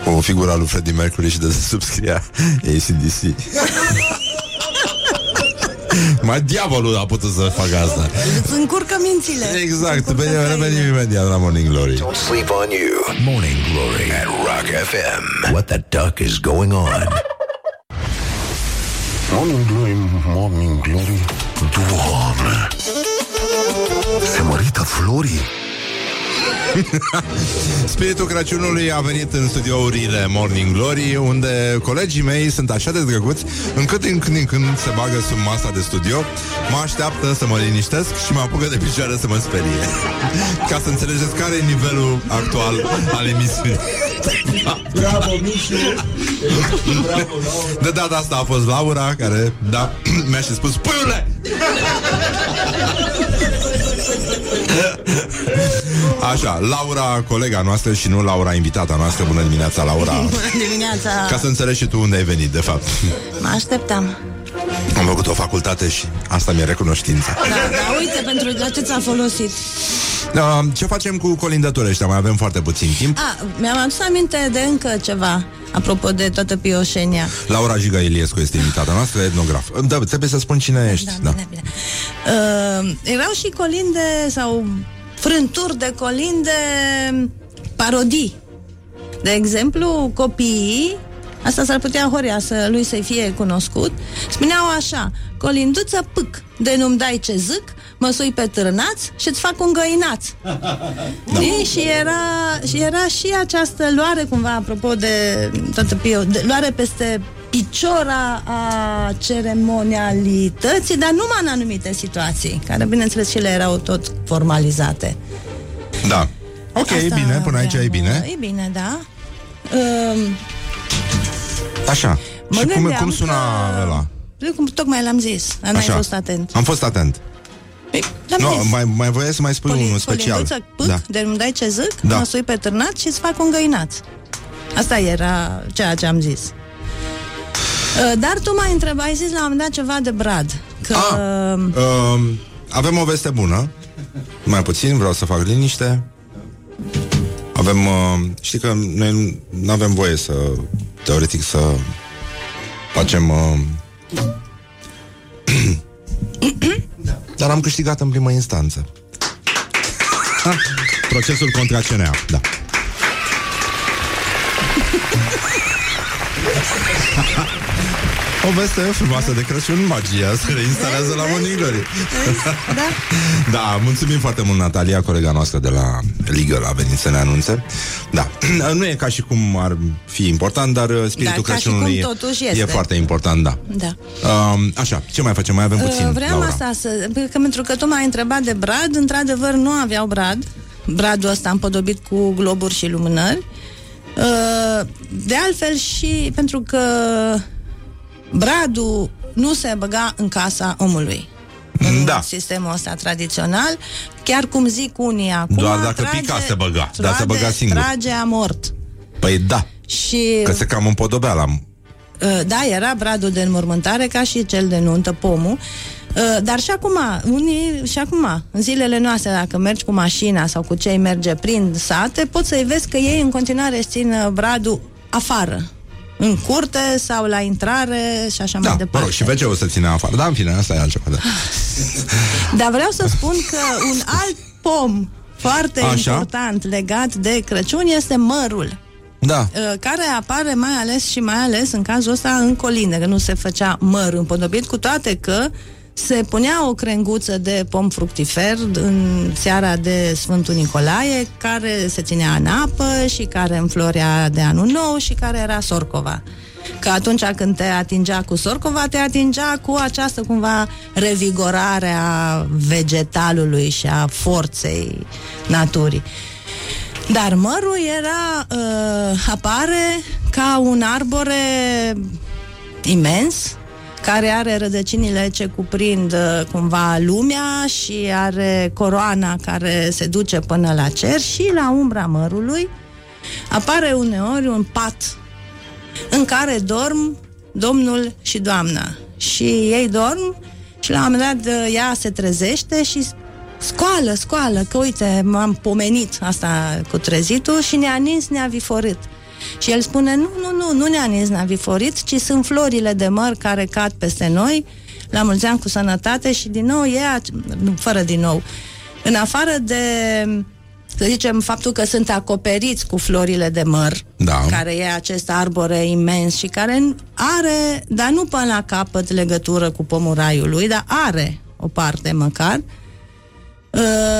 cu o figură a lui Freddie Mercury și de subscria ACDC. <laughs> <laughs> Mai diavolul a putut să facă asta. Îți încurcă mințile. Exact, Bine, revenim imediat la Morning Glory. Don't sleep on you. Morning Glory at Rock FM. What the duck is going on? Morning Glory, Morning Glory Doamne Se mărită florii <laughs> Spiritul Crăciunului a venit în studiourile Morning Glory Unde colegii mei sunt așa de drăguți Încât din când în când se bagă sub masa de studio Mă așteaptă să mă liniștesc Și mă apucă de picioare să mă sperie <laughs> Ca să înțelegeți care e nivelul actual al emisiunii Bravo, Mișu! Bravo, Laura! De data asta a fost Laura Care, da, <clears throat> mi-a și spus Puiule! <laughs> <laughs> Așa, Laura, colega noastră și nu Laura, invitata noastră Bună dimineața, Laura <laughs> Bună dimineața. Ca să înțelegi și tu unde ai venit, de fapt Mă așteptam. Am făcut o facultate și asta mi-e recunoștința Da, da, uite pentru la ce ți-a folosit. da, Ce facem cu colindătorii ăștia? Mai avem foarte puțin timp A, mi-am adus aminte de încă ceva, apropo de toată pioșenia. Laura Giga Iliescu este invitata noastră, etnograf Da, trebuie să spun cine ești da. Bine, bine. Uh, erau și colinde sau frânturi de colinde parodii. De exemplu, copiii, asta s-ar putea Horia să lui să fie cunoscut, spuneau așa, colinduță pâc, de nu-mi dai ce zic, mă sui pe târnaț și îți fac un găinaț. <laughs> Da. Și, era, și era și această luare cumva, apropo de toată pio, de, luare peste piciora a ceremonialității, dar numai în anumite situații, care bineînțeles și le erau tot formalizate. Da. Ok, e bine, până aici e bine. E bine, da. Um, Așa. Mă și cum, gândeam cum suna că- ăla? cum tocmai l-am zis, dar n-ai Așa. fost atent. Am fost atent. L-am Nu, zis. mai, mai voiai să mai spui Poli- unul special. Polinduță, pâc, Da. de îmi dai ce zic, Da. mă sui pe târnat și îți fac un găinaț. Asta era ceea ce am zis. Uh, Dar tu m-ai întrebat, ai zis la un moment dat ceva de Brad. Că... Uh, avem o veste bună. Mai puțin, vreau să fac liniște. Avem, uh, știi că noi nu avem voie să, teoretic, să facem... Uh, <coughs> dar am câștigat în primă instanță. Procesul contra CNA, da. O veste frumoasă de Crăciun, magia se reinstalează la Morning Glory. Da. <laughs> Da, mulțumim foarte mult, Natalia, colega noastră de la Legal a venit să ne anunțe. Da, <clears throat> nu e ca și cum ar fi important, dar uh, spiritul Da, ca și Crăciunului cum totuși e este. foarte important, da. Da. Um, așa, ce mai facem? Mai avem puțin, Uh, Vreau Laura. asta să... Că pentru că tu m-ai întrebat de Brad, într-adevăr nu aveau Brad. Bradul ăsta împodobit cu globuri și lumânări. Uh, De altfel și pentru că Bradul nu se băga în casa omului. Da. Sistemul ăsta tradițional, chiar cum zic unii acum, Doar dacă trage, pica se băga, dar se trage- băga singur. Trage a mort. Păi da, Și că se cam împodobea la... Uh, Da, era bradul de înmormântare ca și cel de nuntă, pomul. Uh, Dar și acum, unii și acum, în zilele noastre, dacă mergi cu mașina sau cu cei merge prin sate, poți să-i vezi că ei în continuare își țin uh, bradul afară. În curte sau la intrare și așa mai Da, mă departe. rog, și WC-ul să ține afară. Da, în fine, asta e altceva. Da. <laughs> Dar vreau să spun că un alt pom foarte Așa. important legat de Crăciun este mărul. da. Uh, care apare mai ales și mai ales în cazul ăsta în coline, că nu se făcea măr împodobit, cu toate că se punea o crenguță de pom fructifer în seara de Sfântul Nicolae, care se ținea în apă și care înflorea de anul nou și care era sorcova. Că atunci când te atingea cu sorcova, te atingea cu această cumva revigorare a vegetalului și a forței naturii. Dar mărul era, uh, apare ca un arbore imens, care are rădăcinile ce cuprind uh, cumva lumea și are coroana care se duce până la cer și la umbra mărului apare uneori un pat în care dorm domnul și doamna. Și ei dorm și la un moment dat uh, ea se trezește și scoală, scoală, că uite, m-am pomenit asta cu trezitul și ne-a nins, ne-a viforit. Și el spune, nu, nu, nu, nu ne-a nins, ne-a viforit, ci sunt florile de măr care cad peste noi, la mulți ani cu sănătate și din nou e, ac- nu, fără din nou, în afară de, să zicem, faptul că sunt acoperiți cu florile de măr, Da. care e acest arbore imens și care are, dar nu până la capăt legătură cu pomul raiului, dar are o parte măcar, Uh,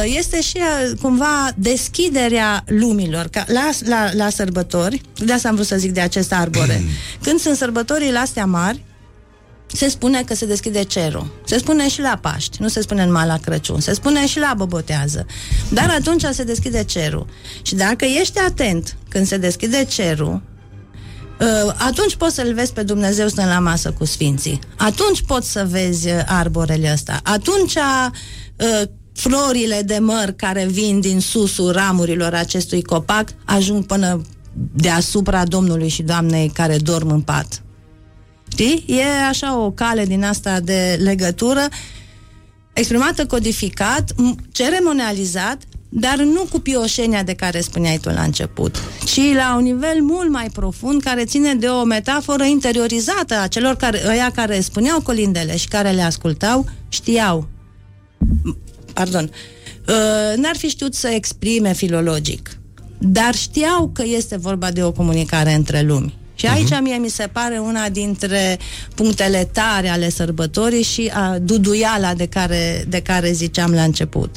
este și uh, cumva deschiderea lumilor ca la, la, la sărbători. De asta am vrut să zic de acest arbore. <clears throat> Când sunt sărbătorile astea mari, se spune că se deschide cerul. Se spune și la Paști, nu se spune numai la Crăciun, se spune și la Bobotează. Dar atunci se deschide cerul. Și dacă ești atent când se deschide cerul, Uh, atunci poți să-L vezi pe Dumnezeu stând la masă cu Sfinții. Atunci poți să vezi uh, arborele ăsta. Atunci uh, florile de măr care vin din susul ramurilor acestui copac ajung până deasupra Domnului și Doamnei care dorm în pat. Știi? E așa o cale din asta de legătură exprimată codificat, m- ceremonializat, dar nu cu pioșenia de care spuneai tu la început, ci la un nivel mult mai profund care ține de o metaforă interiorizată a celor care, ăia care spuneau colindele și care le ascultau, știau. M- Pardon. Uh, N-ar fi știut să exprime filologic, dar știau că este vorba de o comunicare între lumi. Și aici mie mi se pare una dintre punctele tare ale sărbătorii și a duduiala de care, de care ziceam la început.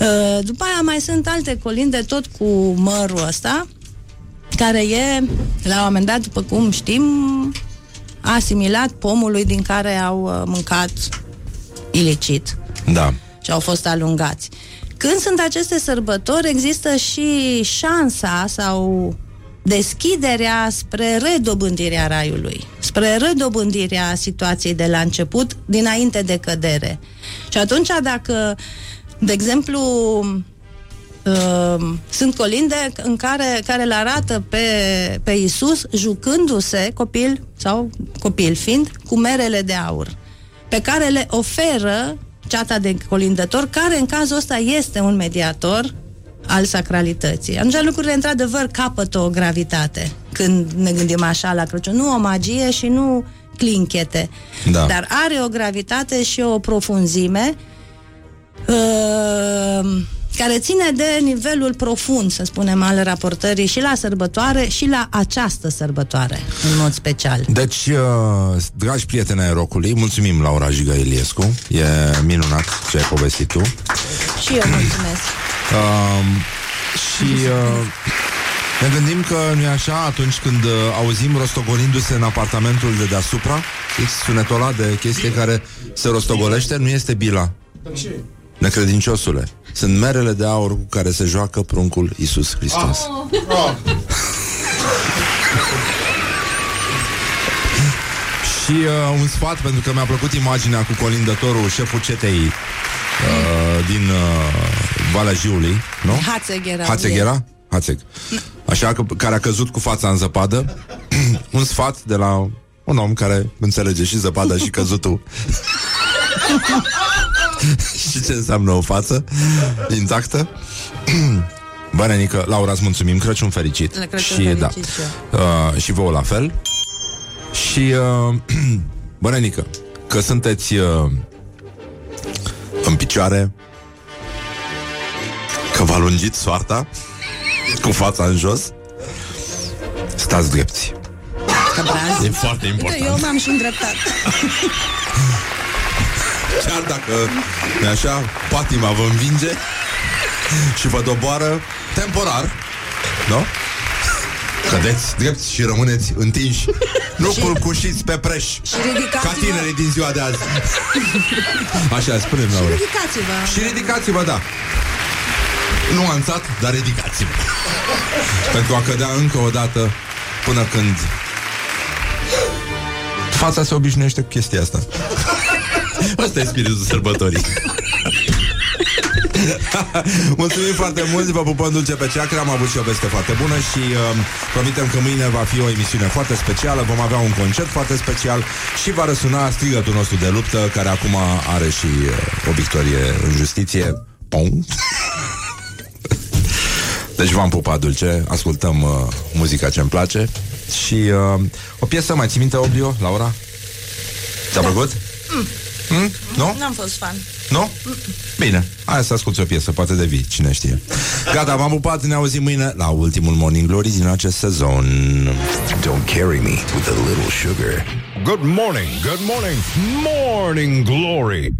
Uh, După aia mai sunt alte colinde tot cu mărul ăsta, care e, la un moment dat, după cum știm, asimilat pomului din care au uh, mâncat ilicit Da. Și au fost alungați. Când sunt aceste sărbători, există și șansa sau deschiderea spre redobândirea raiului, spre redobândirea situației de la început, dinainte de cădere. Și atunci, dacă, de exemplu, uh, sunt colinde în care, care îl arată pe, pe Isus jucându-se copil sau copil fiind cu merele de aur pe care le oferă ceata de colindător, care în cazul ăsta este un mediator al sacralității. Atunci lucrurile într-adevăr capătă o gravitate când ne gândim așa la Crăciun. Nu o magie și nu clinchete, Da. dar are o gravitate și o profunzime uh, care ține de nivelul profund, să spunem, al raportării și la sărbătoare și la această sărbătoare, în mod special. Deci, uh, dragi prieteni ai rocului, mulțumim Laura Jiga Iliescu. E minunat ce ai povestit tu. Și eu mulțumesc. <clears throat> Um, și uh, ne gândim că nu e așa atunci când uh, auzim rostogolindu-se în apartamentul de deasupra, fix sunetul ăla de chestie care se rostogolește, nu este bila. Necredinciosule. Sunt merele de aur cu care se joacă pruncul Isus Hristos. <laughs> Și uh, un sfat, pentru că mi-a plăcut imaginea cu colindătorul, șeful cetei uh, din uh, Valea Jiului, nu? Hațeg era. Hațeg era? Hațeg. Așa, că, care a căzut cu fața în zăpadă. <clears throat> un sfat de la un om care înțelege și zăpada și <laughs> căzutul. <laughs> <laughs> și ce înseamnă o față intactă. <clears throat> Bănenică, Laura, îți mulțumim, Crăciun fericit. La Crăciun și, fericit da, și uh, și vouă la fel. Și, uh, <clears throat> Bănenică, că sunteți uh, în picioare, că v-a lungit soarta, cu fața în jos, stați drepți. Ca braz. E foarte Uite, important. eu m-am și îndreptat. <laughs> Chiar dacă e așa, patima vă învinge și vă doboară temporar, nu? Cădeți drept și rămâneți întinși Nu culcușiți pe preș Și ridicați-vă. Ca tinerii din ziua de azi Așa, spune Și Laura ridicați-vă. Și ridicați-vă, da Nuanțat, dar ridicați-vă Pentru a cădea încă o dată Până când Fața se obișnuiește cu chestia asta Ăsta e spiritul sărbătorii <laughs> Mulțumim foarte mult, vă pupăm dulce pe ceacră Am avut și o veste foarte bună Și uh, promitem că mâine va fi o emisiune foarte specială Vom avea un concert foarte special Și va răsuna strigătul nostru de luptă Care acum are și uh, o victorie în justiție Pong. <laughs> Deci v-am pupat dulce Ascultăm uh, muzica ce-mi place Și uh, o piesă, mai ții minte Oblio, Laura? Ți-a plăcut? Mm. Mm? Nu? N-am fost fan. Nu? Bine, hai să asculti o piesă, poate de vii, cine știe. Gata, m-am pupat, ne auzim mâine la ultimul Morning Glory din acest sezon. Don't carry me with a little sugar. Good morning, good morning, morning glory.